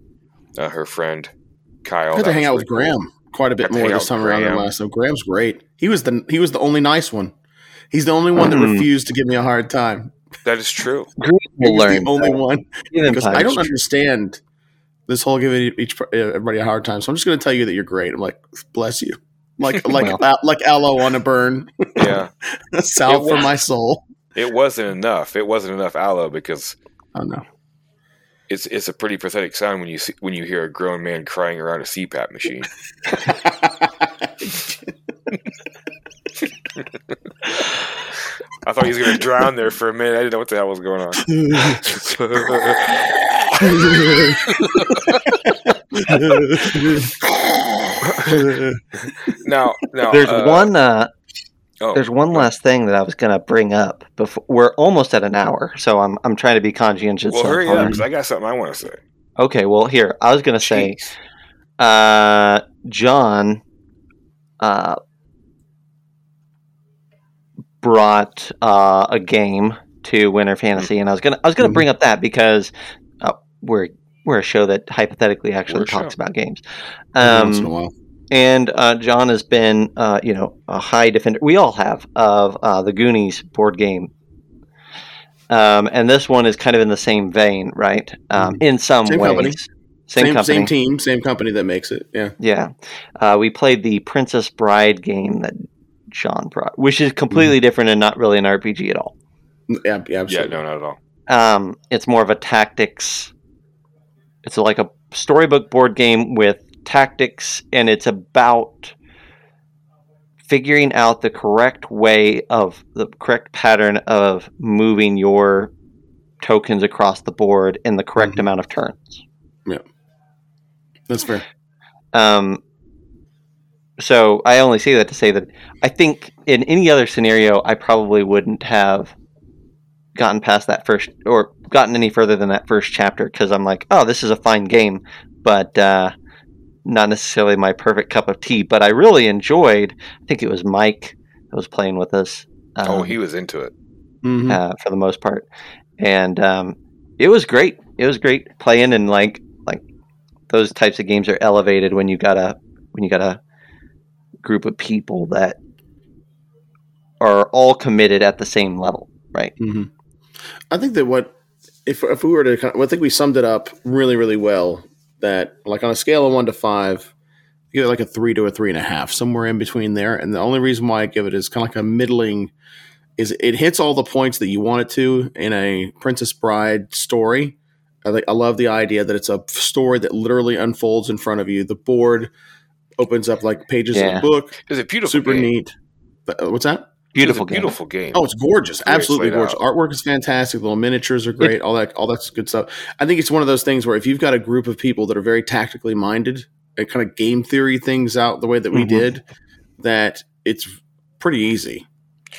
[SPEAKER 2] uh, her friend Kyle.
[SPEAKER 1] Got to hang
[SPEAKER 2] was
[SPEAKER 1] out with
[SPEAKER 2] really cool.
[SPEAKER 1] Graham quite a bit
[SPEAKER 2] Got
[SPEAKER 1] more this
[SPEAKER 2] out
[SPEAKER 1] time around than last. So Graham's great. He was the he was the only nice one. He's the only one that
[SPEAKER 3] Mm.
[SPEAKER 1] refused to give me a hard time.
[SPEAKER 2] That is true.
[SPEAKER 3] Green will learn.
[SPEAKER 1] the only one because I don't understand this whole giving each uh, everybody a hard time. So I'm just going to tell you that you're great. I'm like, bless you, like like
[SPEAKER 3] Well.
[SPEAKER 1] al- like aloe on a burn,
[SPEAKER 2] Yeah,
[SPEAKER 1] salve
[SPEAKER 2] It
[SPEAKER 1] for my soul.
[SPEAKER 2] it wasn't enough. It wasn't enough aloe because
[SPEAKER 1] Oh no,
[SPEAKER 2] it's it's a pretty pathetic sound when you see, when you hear a grown man crying around a CPAP machine. I thought he was going to drown there for a minute. I didn't know what the hell was going on. now, now
[SPEAKER 3] There's
[SPEAKER 2] uh,
[SPEAKER 3] one. Uh,
[SPEAKER 2] oh,
[SPEAKER 3] there's one last thing that I was gonna bring up before. We're almost at an hour, so I'm I'm trying to be conscientious.
[SPEAKER 2] Well, hurry up because I got something I want to say.
[SPEAKER 3] Okay, well here I was gonna say, uh, Jon, uh, brought uh, a game to Winter Fantasy, and I was gonna I was gonna
[SPEAKER 1] Mhm.
[SPEAKER 3] bring up that because uh, we're we're a show that hypothetically actually talks
[SPEAKER 2] show.
[SPEAKER 3] about games.
[SPEAKER 1] Every once in a
[SPEAKER 3] Um,
[SPEAKER 1] while.
[SPEAKER 3] and uh, Jon has been, uh, you know, a high defender. We all have of uh, the Goonies board game. Um, and this one is kind of in the same vein, right? Um, in some
[SPEAKER 1] Same
[SPEAKER 3] ways,
[SPEAKER 1] company.
[SPEAKER 3] same,
[SPEAKER 1] Same,
[SPEAKER 3] company.
[SPEAKER 1] same team, same company that makes it. Yeah.
[SPEAKER 3] Yeah, uh, we played the Princess Bride game that Jon brought, which is completely different and not really an RPG at all.
[SPEAKER 1] Yeah, yeah,
[SPEAKER 2] Yeah, no, not at all.
[SPEAKER 3] Um, it's more of a tactics. It's like a storybook board game with tactics, and it's about figuring out the correct way of the correct pattern of moving your tokens across the board in the correct
[SPEAKER 1] Mhm.
[SPEAKER 3] amount of turns.
[SPEAKER 1] Yeah, that's fair.
[SPEAKER 3] Um, so I only say that to say that I think in any other scenario, I probably wouldn't have gotten past that first or gotten any further than that first chapter because I'm like, oh, this is a fine game, but uh, not necessarily my perfect cup of tea. But I really enjoyed. I think it was Mike that was playing with us. Um,
[SPEAKER 2] oh, he was into it.
[SPEAKER 1] Mhm.
[SPEAKER 3] uh, for the most part, and um, it was great. It was great playing and like like those types of games are elevated when you got a when you got a group of people that are all committed at the same level, right?
[SPEAKER 1] hmm I think that what if if we were to, kind of, I think we summed it up really really well. That like on a scale of one to five, get like a three to a three and a half, somewhere in between there. And the only reason why I give it is kind of like a middling. Is it hits all the points that you want it to in a Princess Bride story. I, like, I love the idea that it's a story that literally unfolds in front of you. The board opens up like pages of
[SPEAKER 3] Yeah.
[SPEAKER 1] a book.
[SPEAKER 2] It a beautiful
[SPEAKER 1] Super
[SPEAKER 2] game.
[SPEAKER 1] neat. But, uh, What's that?
[SPEAKER 3] Beautiful,
[SPEAKER 2] it was a
[SPEAKER 3] game.
[SPEAKER 2] beautiful game.
[SPEAKER 1] Oh, it's gorgeous.
[SPEAKER 2] It's
[SPEAKER 1] Absolutely gorgeous.
[SPEAKER 2] out.
[SPEAKER 1] Artwork is fantastic. The little miniatures are great. all that, all that's good stuff. I think it's one of those things where if you've got a group of people that are very tactically minded and kind of game theory things out the way that we
[SPEAKER 3] Mhm.
[SPEAKER 1] did, that it's pretty easy.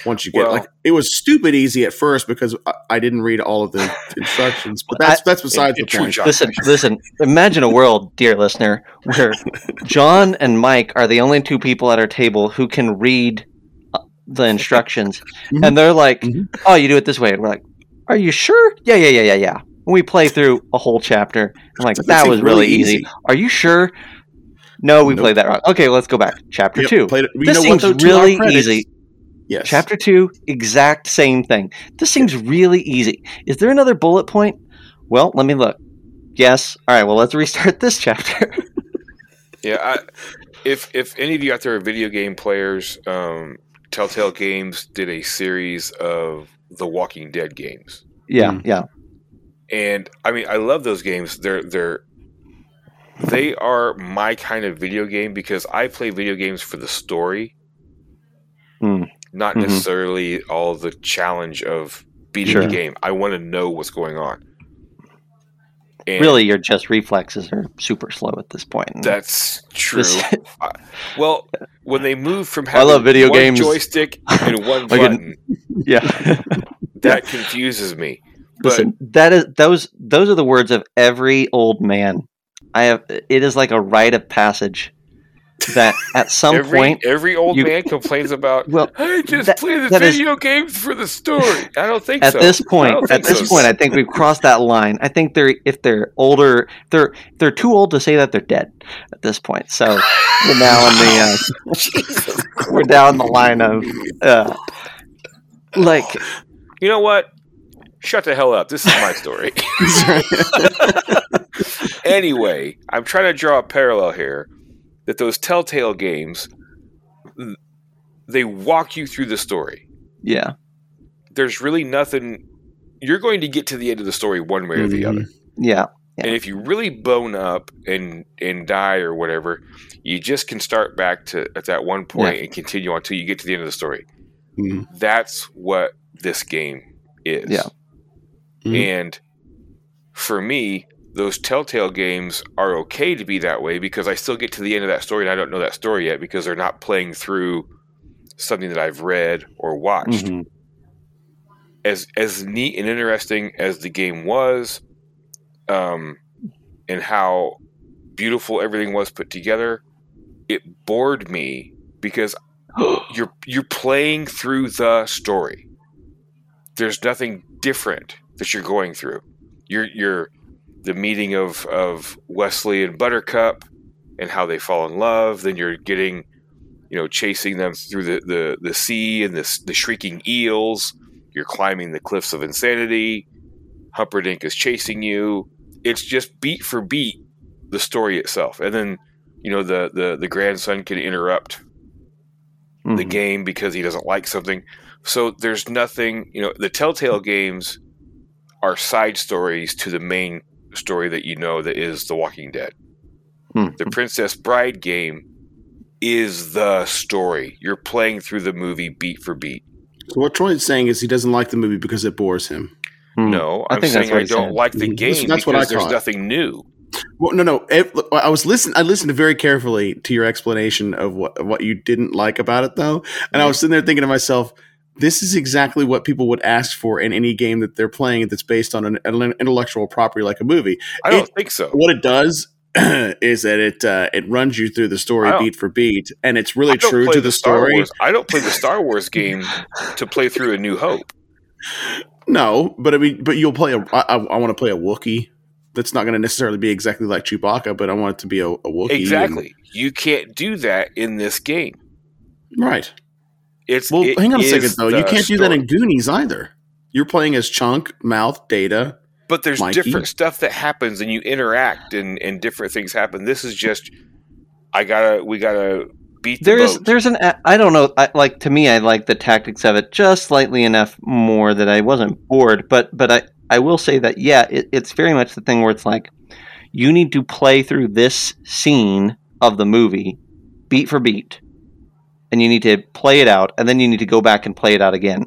[SPEAKER 1] Once you get
[SPEAKER 2] Well-
[SPEAKER 1] like, it was stupid easy at first because I, I didn't read all of the instructions, but that's that's besides
[SPEAKER 2] In- in
[SPEAKER 1] the point.
[SPEAKER 2] Jon
[SPEAKER 3] Listen, listen. Imagine a world, dear listener, where Jon and Mike are the only two people at our table who can read uh, the instructions,
[SPEAKER 1] Mhm.
[SPEAKER 3] and they're like,
[SPEAKER 1] Mhm.
[SPEAKER 3] "Oh, you do it this way." And we're like, "Are you sure?" Yeah, yeah, yeah, yeah, yeah. And we play through a whole chapter. I'm like,
[SPEAKER 1] That
[SPEAKER 3] "That was really
[SPEAKER 1] really
[SPEAKER 3] easy.
[SPEAKER 1] easy.
[SPEAKER 3] Are you sure?" No, we
[SPEAKER 1] Nope.
[SPEAKER 3] played that wrong. Okay, let's go back. Chapter
[SPEAKER 1] Yep,
[SPEAKER 3] two.
[SPEAKER 1] played it- you
[SPEAKER 3] this
[SPEAKER 1] know
[SPEAKER 3] seems
[SPEAKER 1] though, to our
[SPEAKER 3] really
[SPEAKER 1] credit-
[SPEAKER 3] easy.
[SPEAKER 1] Yes.
[SPEAKER 3] Chapter two, exact same thing. This seems really easy. Is there another bullet point? Well, let me look. Yes. All right. Well, let's restart this chapter.
[SPEAKER 2] Yeah, I, if if any of you out there are video game players, um, Telltale Games did a series of the Walking Dead games,
[SPEAKER 3] yeah.
[SPEAKER 1] Mm.
[SPEAKER 3] Yeah.
[SPEAKER 2] and I mean, I love those games. They're they're they are my kind of video game because I play video games for the story,
[SPEAKER 3] Mm.
[SPEAKER 2] Not
[SPEAKER 3] Mhm.
[SPEAKER 2] necessarily all the challenge of beating
[SPEAKER 3] Sure.
[SPEAKER 2] the game. I want to know what's going on. And
[SPEAKER 3] Really, your just reflexes are super slow at this point.
[SPEAKER 2] That's true.
[SPEAKER 3] this-
[SPEAKER 2] Well, when they move from
[SPEAKER 3] I love video
[SPEAKER 2] one
[SPEAKER 3] games.
[SPEAKER 2] joystick and one
[SPEAKER 3] Like an-
[SPEAKER 2] button,
[SPEAKER 3] yeah.
[SPEAKER 2] that confuses me.
[SPEAKER 3] Listen, that is those those are the words of every old man. I have it is like a rite of passage that at some
[SPEAKER 2] every,
[SPEAKER 3] point
[SPEAKER 2] every old
[SPEAKER 3] you-
[SPEAKER 2] man complains about.
[SPEAKER 3] well
[SPEAKER 2] I just
[SPEAKER 3] that-
[SPEAKER 2] play the
[SPEAKER 3] that is-
[SPEAKER 2] video games for the story. I don't think so.
[SPEAKER 3] at
[SPEAKER 2] so.
[SPEAKER 3] this point at this
[SPEAKER 2] so.
[SPEAKER 3] point I think we've crossed that line. I think they're if they're older they're they're too old to say that they're dead at this point. So we're now in the uh, we're down the line of uh, like
[SPEAKER 2] you know what? Shut the hell up. This is my story. anyway, I'm trying to draw a parallel here that those Telltale games they walk you through the story.
[SPEAKER 3] yeah.
[SPEAKER 2] There's really nothing you're going to get to the end of the story one way or the
[SPEAKER 1] Mhm.
[SPEAKER 2] other.
[SPEAKER 3] Yeah. Yeah.
[SPEAKER 2] And if you really bone up and and die or whatever, you just can start back to at that one point and continue until you get to the end of the story.
[SPEAKER 1] Mhm.
[SPEAKER 2] That's what this game is.
[SPEAKER 3] Yeah.
[SPEAKER 1] Mhm.
[SPEAKER 2] And for me, those Telltale games are okay to be that way because I still get to the end of that story and I don't know that story yet because they're not playing through something that I've read or watched.
[SPEAKER 3] Mhm.
[SPEAKER 2] As as neat and interesting as the game was, um, and how beautiful everything was put together, it bored me because you're you're playing through the story. There's nothing different that you're going through. You're you're the meeting of of Westley and Buttercup and how they fall in love. Then you're getting, you know, chasing them through the the, the sea and the the shrieking eels. You're climbing the cliffs of insanity. Humperdinck is chasing you. It's just beat for beat the story itself, and then you know the the the grandson can interrupt the
[SPEAKER 3] Mhm.
[SPEAKER 2] game because he doesn't like something. So there's nothing, you know, the Telltale games are side stories to the main story that you know that is The Walking Dead.
[SPEAKER 3] Mhm.
[SPEAKER 2] The Princess Bride game is the story. You're playing through the movie beat for beat.
[SPEAKER 1] So what Troy's saying is he doesn't like the movie because it bores him.
[SPEAKER 3] Mhm.
[SPEAKER 2] No,
[SPEAKER 3] I
[SPEAKER 2] I'm
[SPEAKER 3] think
[SPEAKER 2] saying I don't
[SPEAKER 3] said.
[SPEAKER 2] like the
[SPEAKER 1] Mhm.
[SPEAKER 2] game
[SPEAKER 1] That's- that's what I
[SPEAKER 2] because there's
[SPEAKER 1] caught.
[SPEAKER 2] nothing new.
[SPEAKER 1] Well, no, no. It, I was listening. I listened very carefully to your explanation of what what you didn't like about it, though, and I was sitting there thinking to myself, "This is exactly what people would ask for in any game that they're playing that's based on an, an intellectual property like a movie.
[SPEAKER 2] I don't
[SPEAKER 1] It-
[SPEAKER 2] think so.
[SPEAKER 1] What it does." is that it uh, it runs you through the story beat for beat, and it's really true to the,
[SPEAKER 2] Star
[SPEAKER 1] story.
[SPEAKER 2] I don't play the Star Wars game to play through A New Hope.
[SPEAKER 1] No, but I mean, but you'll play a. I, I, want to play a Wookiee. That's not going to necessarily be exactly like Chewbacca, but I want it to be a, a Wookiee. and-
[SPEAKER 2] Exactly. You can't do that in this game.
[SPEAKER 1] right.
[SPEAKER 2] It's
[SPEAKER 1] Well,
[SPEAKER 2] it
[SPEAKER 1] hang on a second though. You can't do that in Goonies either. You're playing as Chunk, Mouth, Data.
[SPEAKER 2] But there's
[SPEAKER 1] Mikey.
[SPEAKER 2] different stuff that happens, and you interact, and and different things happen. This is just, I gotta, we gotta beat the
[SPEAKER 3] There's
[SPEAKER 2] boat.
[SPEAKER 3] there's an I don't know I, like to me I like the tactics of it just slightly enough more that I wasn't bored but but I I will say that yeah it, it's very much the thing where it's like you need to play through this scene of the movie beat for beat and you need to play it out and then you need to go back and play it out again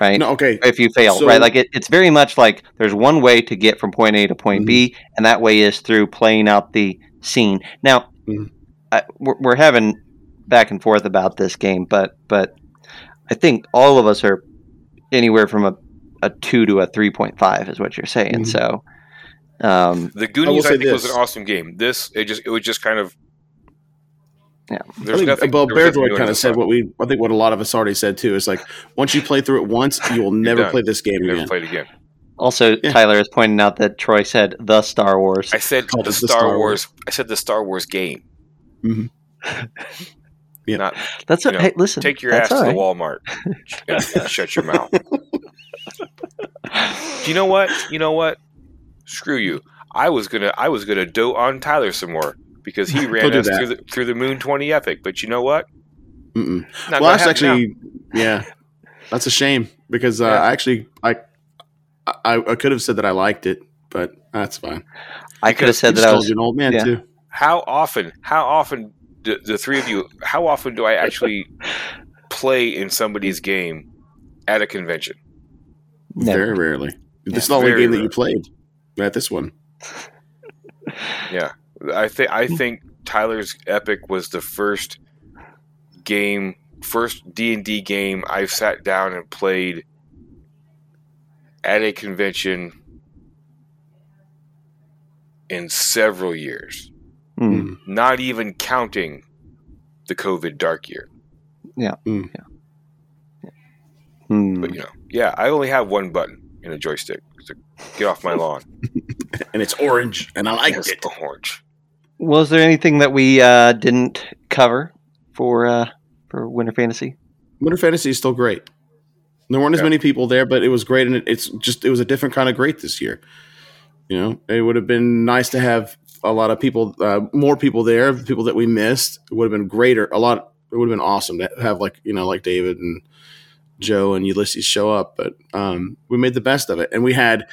[SPEAKER 3] right
[SPEAKER 1] No, okay.
[SPEAKER 3] if you fail
[SPEAKER 1] So-
[SPEAKER 3] right like it, it's very much like there's one way to get from point a to point b and that way is through playing out the scene now
[SPEAKER 1] Mhm.
[SPEAKER 3] I, we're, we're having back and forth about this game but but i think all of us are anywhere from a, a 2 to a 3.5 is what you're saying
[SPEAKER 1] Mhm.
[SPEAKER 3] so um,
[SPEAKER 2] the Goonies, I,
[SPEAKER 1] say
[SPEAKER 2] think, was an awesome game. This, it just, it was just kind of,
[SPEAKER 3] Yeah.
[SPEAKER 1] I think,
[SPEAKER 2] nothing.
[SPEAKER 1] well,
[SPEAKER 2] there was nothing
[SPEAKER 1] Beardroid
[SPEAKER 2] new in
[SPEAKER 1] kind of said what we, I think what a lot of us already said too. Is like once you play through it once, you will never
[SPEAKER 2] done.
[SPEAKER 1] play this game
[SPEAKER 2] Never
[SPEAKER 1] again.
[SPEAKER 2] played again.
[SPEAKER 3] also
[SPEAKER 1] Yeah.
[SPEAKER 3] tyler is pointing out that troy said the star wars
[SPEAKER 2] I said
[SPEAKER 1] Called
[SPEAKER 2] the
[SPEAKER 1] the
[SPEAKER 2] Star,
[SPEAKER 1] Star
[SPEAKER 2] Wars. I said the Star Wars game.
[SPEAKER 1] Mhm. Yeah.
[SPEAKER 2] Not
[SPEAKER 3] that's
[SPEAKER 2] you
[SPEAKER 3] a,
[SPEAKER 2] know,
[SPEAKER 3] hey listen
[SPEAKER 2] take your
[SPEAKER 3] that's
[SPEAKER 2] ass to the. Walmart and, and shut your mouth. Do you know what? You know what? Screw you. I was gonna I was gonna dote on Tyler some more because he ran us through the through the Moon Twenty Epic. But you know what?
[SPEAKER 1] Well, that's
[SPEAKER 2] happen now.
[SPEAKER 1] actually, yeah, that's a shame because uh,
[SPEAKER 2] Yeah.
[SPEAKER 1] I actually, I, I, I could have said that I liked it, but that's fine.
[SPEAKER 3] i could have said that i was
[SPEAKER 1] an old man
[SPEAKER 3] yeah.
[SPEAKER 1] too.
[SPEAKER 2] how often how often do the three of you how often do I actually play in somebody's game at a convention?
[SPEAKER 3] never.
[SPEAKER 1] Very rarely. This is the only
[SPEAKER 2] very
[SPEAKER 1] game that you played. At this one,
[SPEAKER 2] Yeah, I think I think Tyler's Epic was the first game, first D and D game I've sat down and played at a convention in several years,
[SPEAKER 3] Mm.
[SPEAKER 2] not even counting the COVID dark year. Yeah.
[SPEAKER 3] Mm.
[SPEAKER 2] But you know, yeah, I only have one button in a joystick. So get off my lawn.
[SPEAKER 1] and it's orange, and I like
[SPEAKER 2] It's
[SPEAKER 1] it.
[SPEAKER 2] orange.
[SPEAKER 3] Was there anything that we uh, didn't cover for uh, for Winter Fantasy?
[SPEAKER 1] Winter Fantasy is still great. There weren't as many people there, but it was great, and it, it's just it was a different kind of great this year. You know, it would have been nice to have a lot of people, uh, more people there, people that we missed. It would have been greater. A lot. It would have been awesome to have like you know like David and Joe and Ulysses show up, but um, we made the best of it, and we had.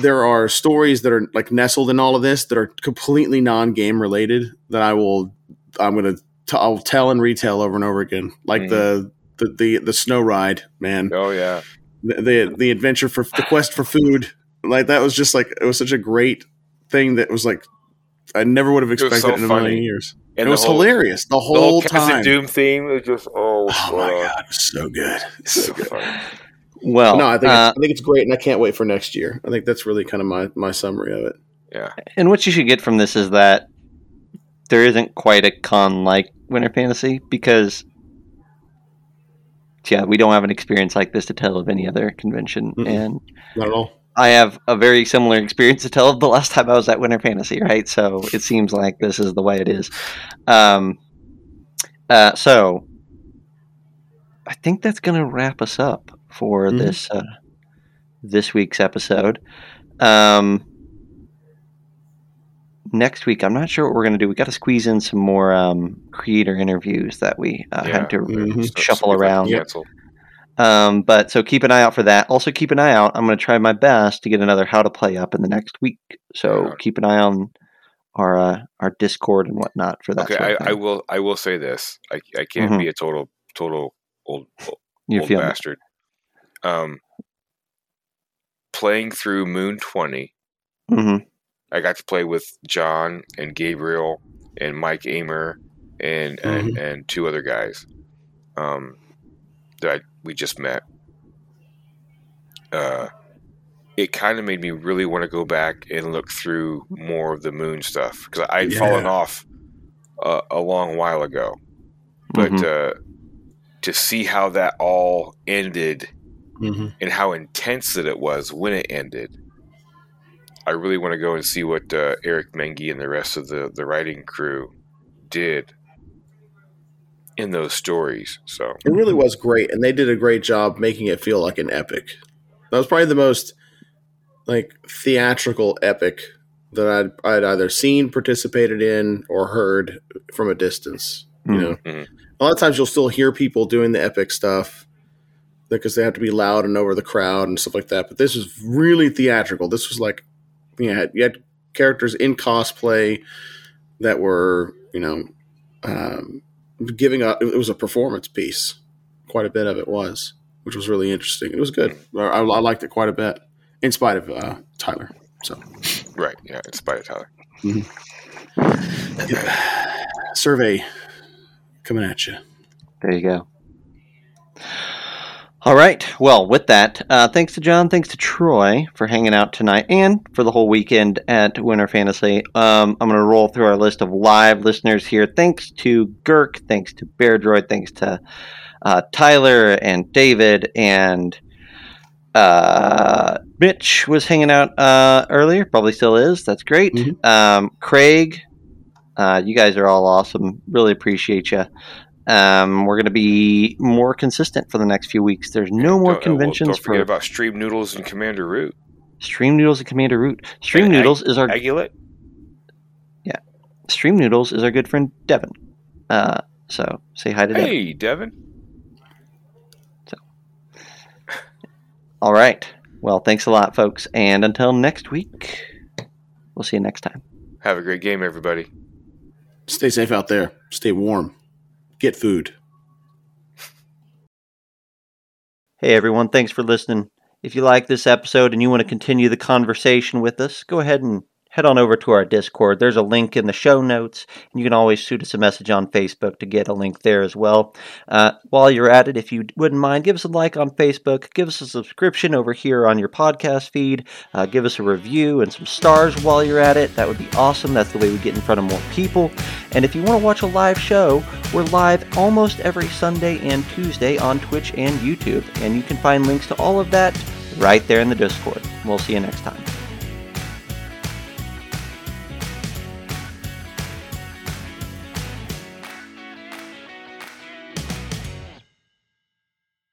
[SPEAKER 1] There are stories that are like nestled in all of this that are completely non-game related that I will. I'm gonna. T- I'll tell and retell over and over again, like mm. the, the the the snow ride, man
[SPEAKER 2] Oh yeah,
[SPEAKER 1] the, the the adventure for the quest for food like that was just like it was such a great thing that was like I never would have expected
[SPEAKER 2] so
[SPEAKER 1] in a
[SPEAKER 2] funny.
[SPEAKER 1] million years.
[SPEAKER 2] and
[SPEAKER 1] it was
[SPEAKER 2] whole,
[SPEAKER 1] hilarious the
[SPEAKER 2] The
[SPEAKER 1] whole
[SPEAKER 2] whole
[SPEAKER 1] time.
[SPEAKER 2] Doom theme was just oh,
[SPEAKER 1] Oh my god, it was so good.
[SPEAKER 2] so funny.
[SPEAKER 3] Well,
[SPEAKER 1] no, I think
[SPEAKER 3] uh,
[SPEAKER 1] it's, I think it's great, and I can't wait for next year. I think that's really kind of my my summary of it.
[SPEAKER 2] Yeah,
[SPEAKER 3] and what you should get from this is that there isn't quite a con like Winter Fantasy because, yeah, we don't have an experience like this to tell of any other convention,
[SPEAKER 1] Mm-mm.
[SPEAKER 3] and
[SPEAKER 1] Not at all.
[SPEAKER 3] I have a very similar experience to tell of the last time I was at Winter Fantasy, right? So it seems like this is the way it is. Um, uh, so I think that's going to wrap us up for
[SPEAKER 1] Mhm.
[SPEAKER 3] this uh, this week's episode. Um, next week, I'm not sure what we're going to do. We got to squeeze in some more um, creator interviews that we uh,
[SPEAKER 2] Yeah.
[SPEAKER 3] had to
[SPEAKER 1] Mhm.
[SPEAKER 3] Shuffle
[SPEAKER 2] so
[SPEAKER 3] around. Um, but so keep an eye out for that. Also, keep an eye out. I'm going to try my best to get another how to play up in the next week. So
[SPEAKER 2] Yeah.
[SPEAKER 3] keep an eye on our uh, our Discord and whatnot for that.
[SPEAKER 2] Okay,
[SPEAKER 3] sort
[SPEAKER 2] I,
[SPEAKER 3] of
[SPEAKER 2] I
[SPEAKER 3] thing.
[SPEAKER 2] will. I will say this. I, I can't
[SPEAKER 3] Mhm.
[SPEAKER 2] be a total total old old,
[SPEAKER 3] you
[SPEAKER 2] old bastard. Um, playing through Moon Twenty,
[SPEAKER 3] hmm
[SPEAKER 2] I got to play with Jon and Gabriel and Mike Amer and and, and two other guys um, that I, we just met. Uh, it kind of made me really want to go back and look through more of the moon stuff because I'd
[SPEAKER 1] Yeah.
[SPEAKER 2] fallen off uh, a long while ago. But
[SPEAKER 3] Mhm.
[SPEAKER 2] uh, to see how that all ended
[SPEAKER 1] Mm-hmm.
[SPEAKER 2] and how intense that it was when it ended. I really want to go and see what uh, Eric Menge and the rest of the, the writing crew did in those stories. So
[SPEAKER 1] It really was great, and they did a great job making it feel like an epic. That was probably the most like theatrical epic that I'd, I'd either seen, participated in, or heard from a distance. You
[SPEAKER 3] Mhm.
[SPEAKER 1] know,
[SPEAKER 2] Mhm.
[SPEAKER 1] a lot of times you'll still hear people doing the epic stuff because they have to be loud and over the crowd and stuff like that. But this was really theatrical. This was like, you had you had characters in cosplay that were, you know, um, giving up. It was a performance piece. Quite a bit of it was, which was really interesting. It was good. I, I liked it quite a bit, in spite of uh, Tyler. So,
[SPEAKER 2] right, yeah, in spite of Tyler.
[SPEAKER 1] mm-hmm survey coming at you.
[SPEAKER 3] There you go. All right. Well, with that, uh, thanks to Jon, thanks to Troy for hanging out tonight and for the whole weekend at Winter Fantasy. Um, I'm going to roll through our list of live listeners here. Thanks to Girk, thanks to Bear Droid, thanks to uh, Tyler and David and uh, Mitch was hanging out uh, earlier, probably still is. That's great.
[SPEAKER 1] Mhm.
[SPEAKER 3] Um, Craig, uh, you guys are all awesome. Really appreciate you. Um, we're going to be more consistent for the next few weeks. There's no more
[SPEAKER 2] Don't- uh, well,
[SPEAKER 3] conventions
[SPEAKER 2] don't forget
[SPEAKER 3] for
[SPEAKER 2] about Stream Noodles and Commander Root.
[SPEAKER 3] Stream Noodles and Commander Root. Stream
[SPEAKER 2] And Ag-
[SPEAKER 3] Noodles is our
[SPEAKER 2] Aguilet?
[SPEAKER 3] Stream Noodles is our good friend Devin. Uh, so say hi to Devin.
[SPEAKER 2] Hey, Devin.
[SPEAKER 3] All right. Well, thanks a lot, folks. And until next week, we'll see you next time.
[SPEAKER 2] Have a great game, everybody.
[SPEAKER 1] Stay safe out there. Stay warm. Get food.
[SPEAKER 3] Hey, everyone. Thanks for listening. If you like this episode and you want to continue the conversation with us, go ahead and head on over to our Discord. There's a link in the show notes, and you can always shoot us a message on Facebook to get a link there as well. Uh, while you're at it, if you wouldn't mind, give us a like on Facebook, give us a subscription over here on your podcast feed, uh, give us a review and some stars while you're at it. That would be awesome. That's the way we get in front of more people. And if you want to watch a live show, we're live almost every Sunday and Tuesday on Twitch and YouTube. And you can find links to all of that right there in the Discord. We'll see you next time.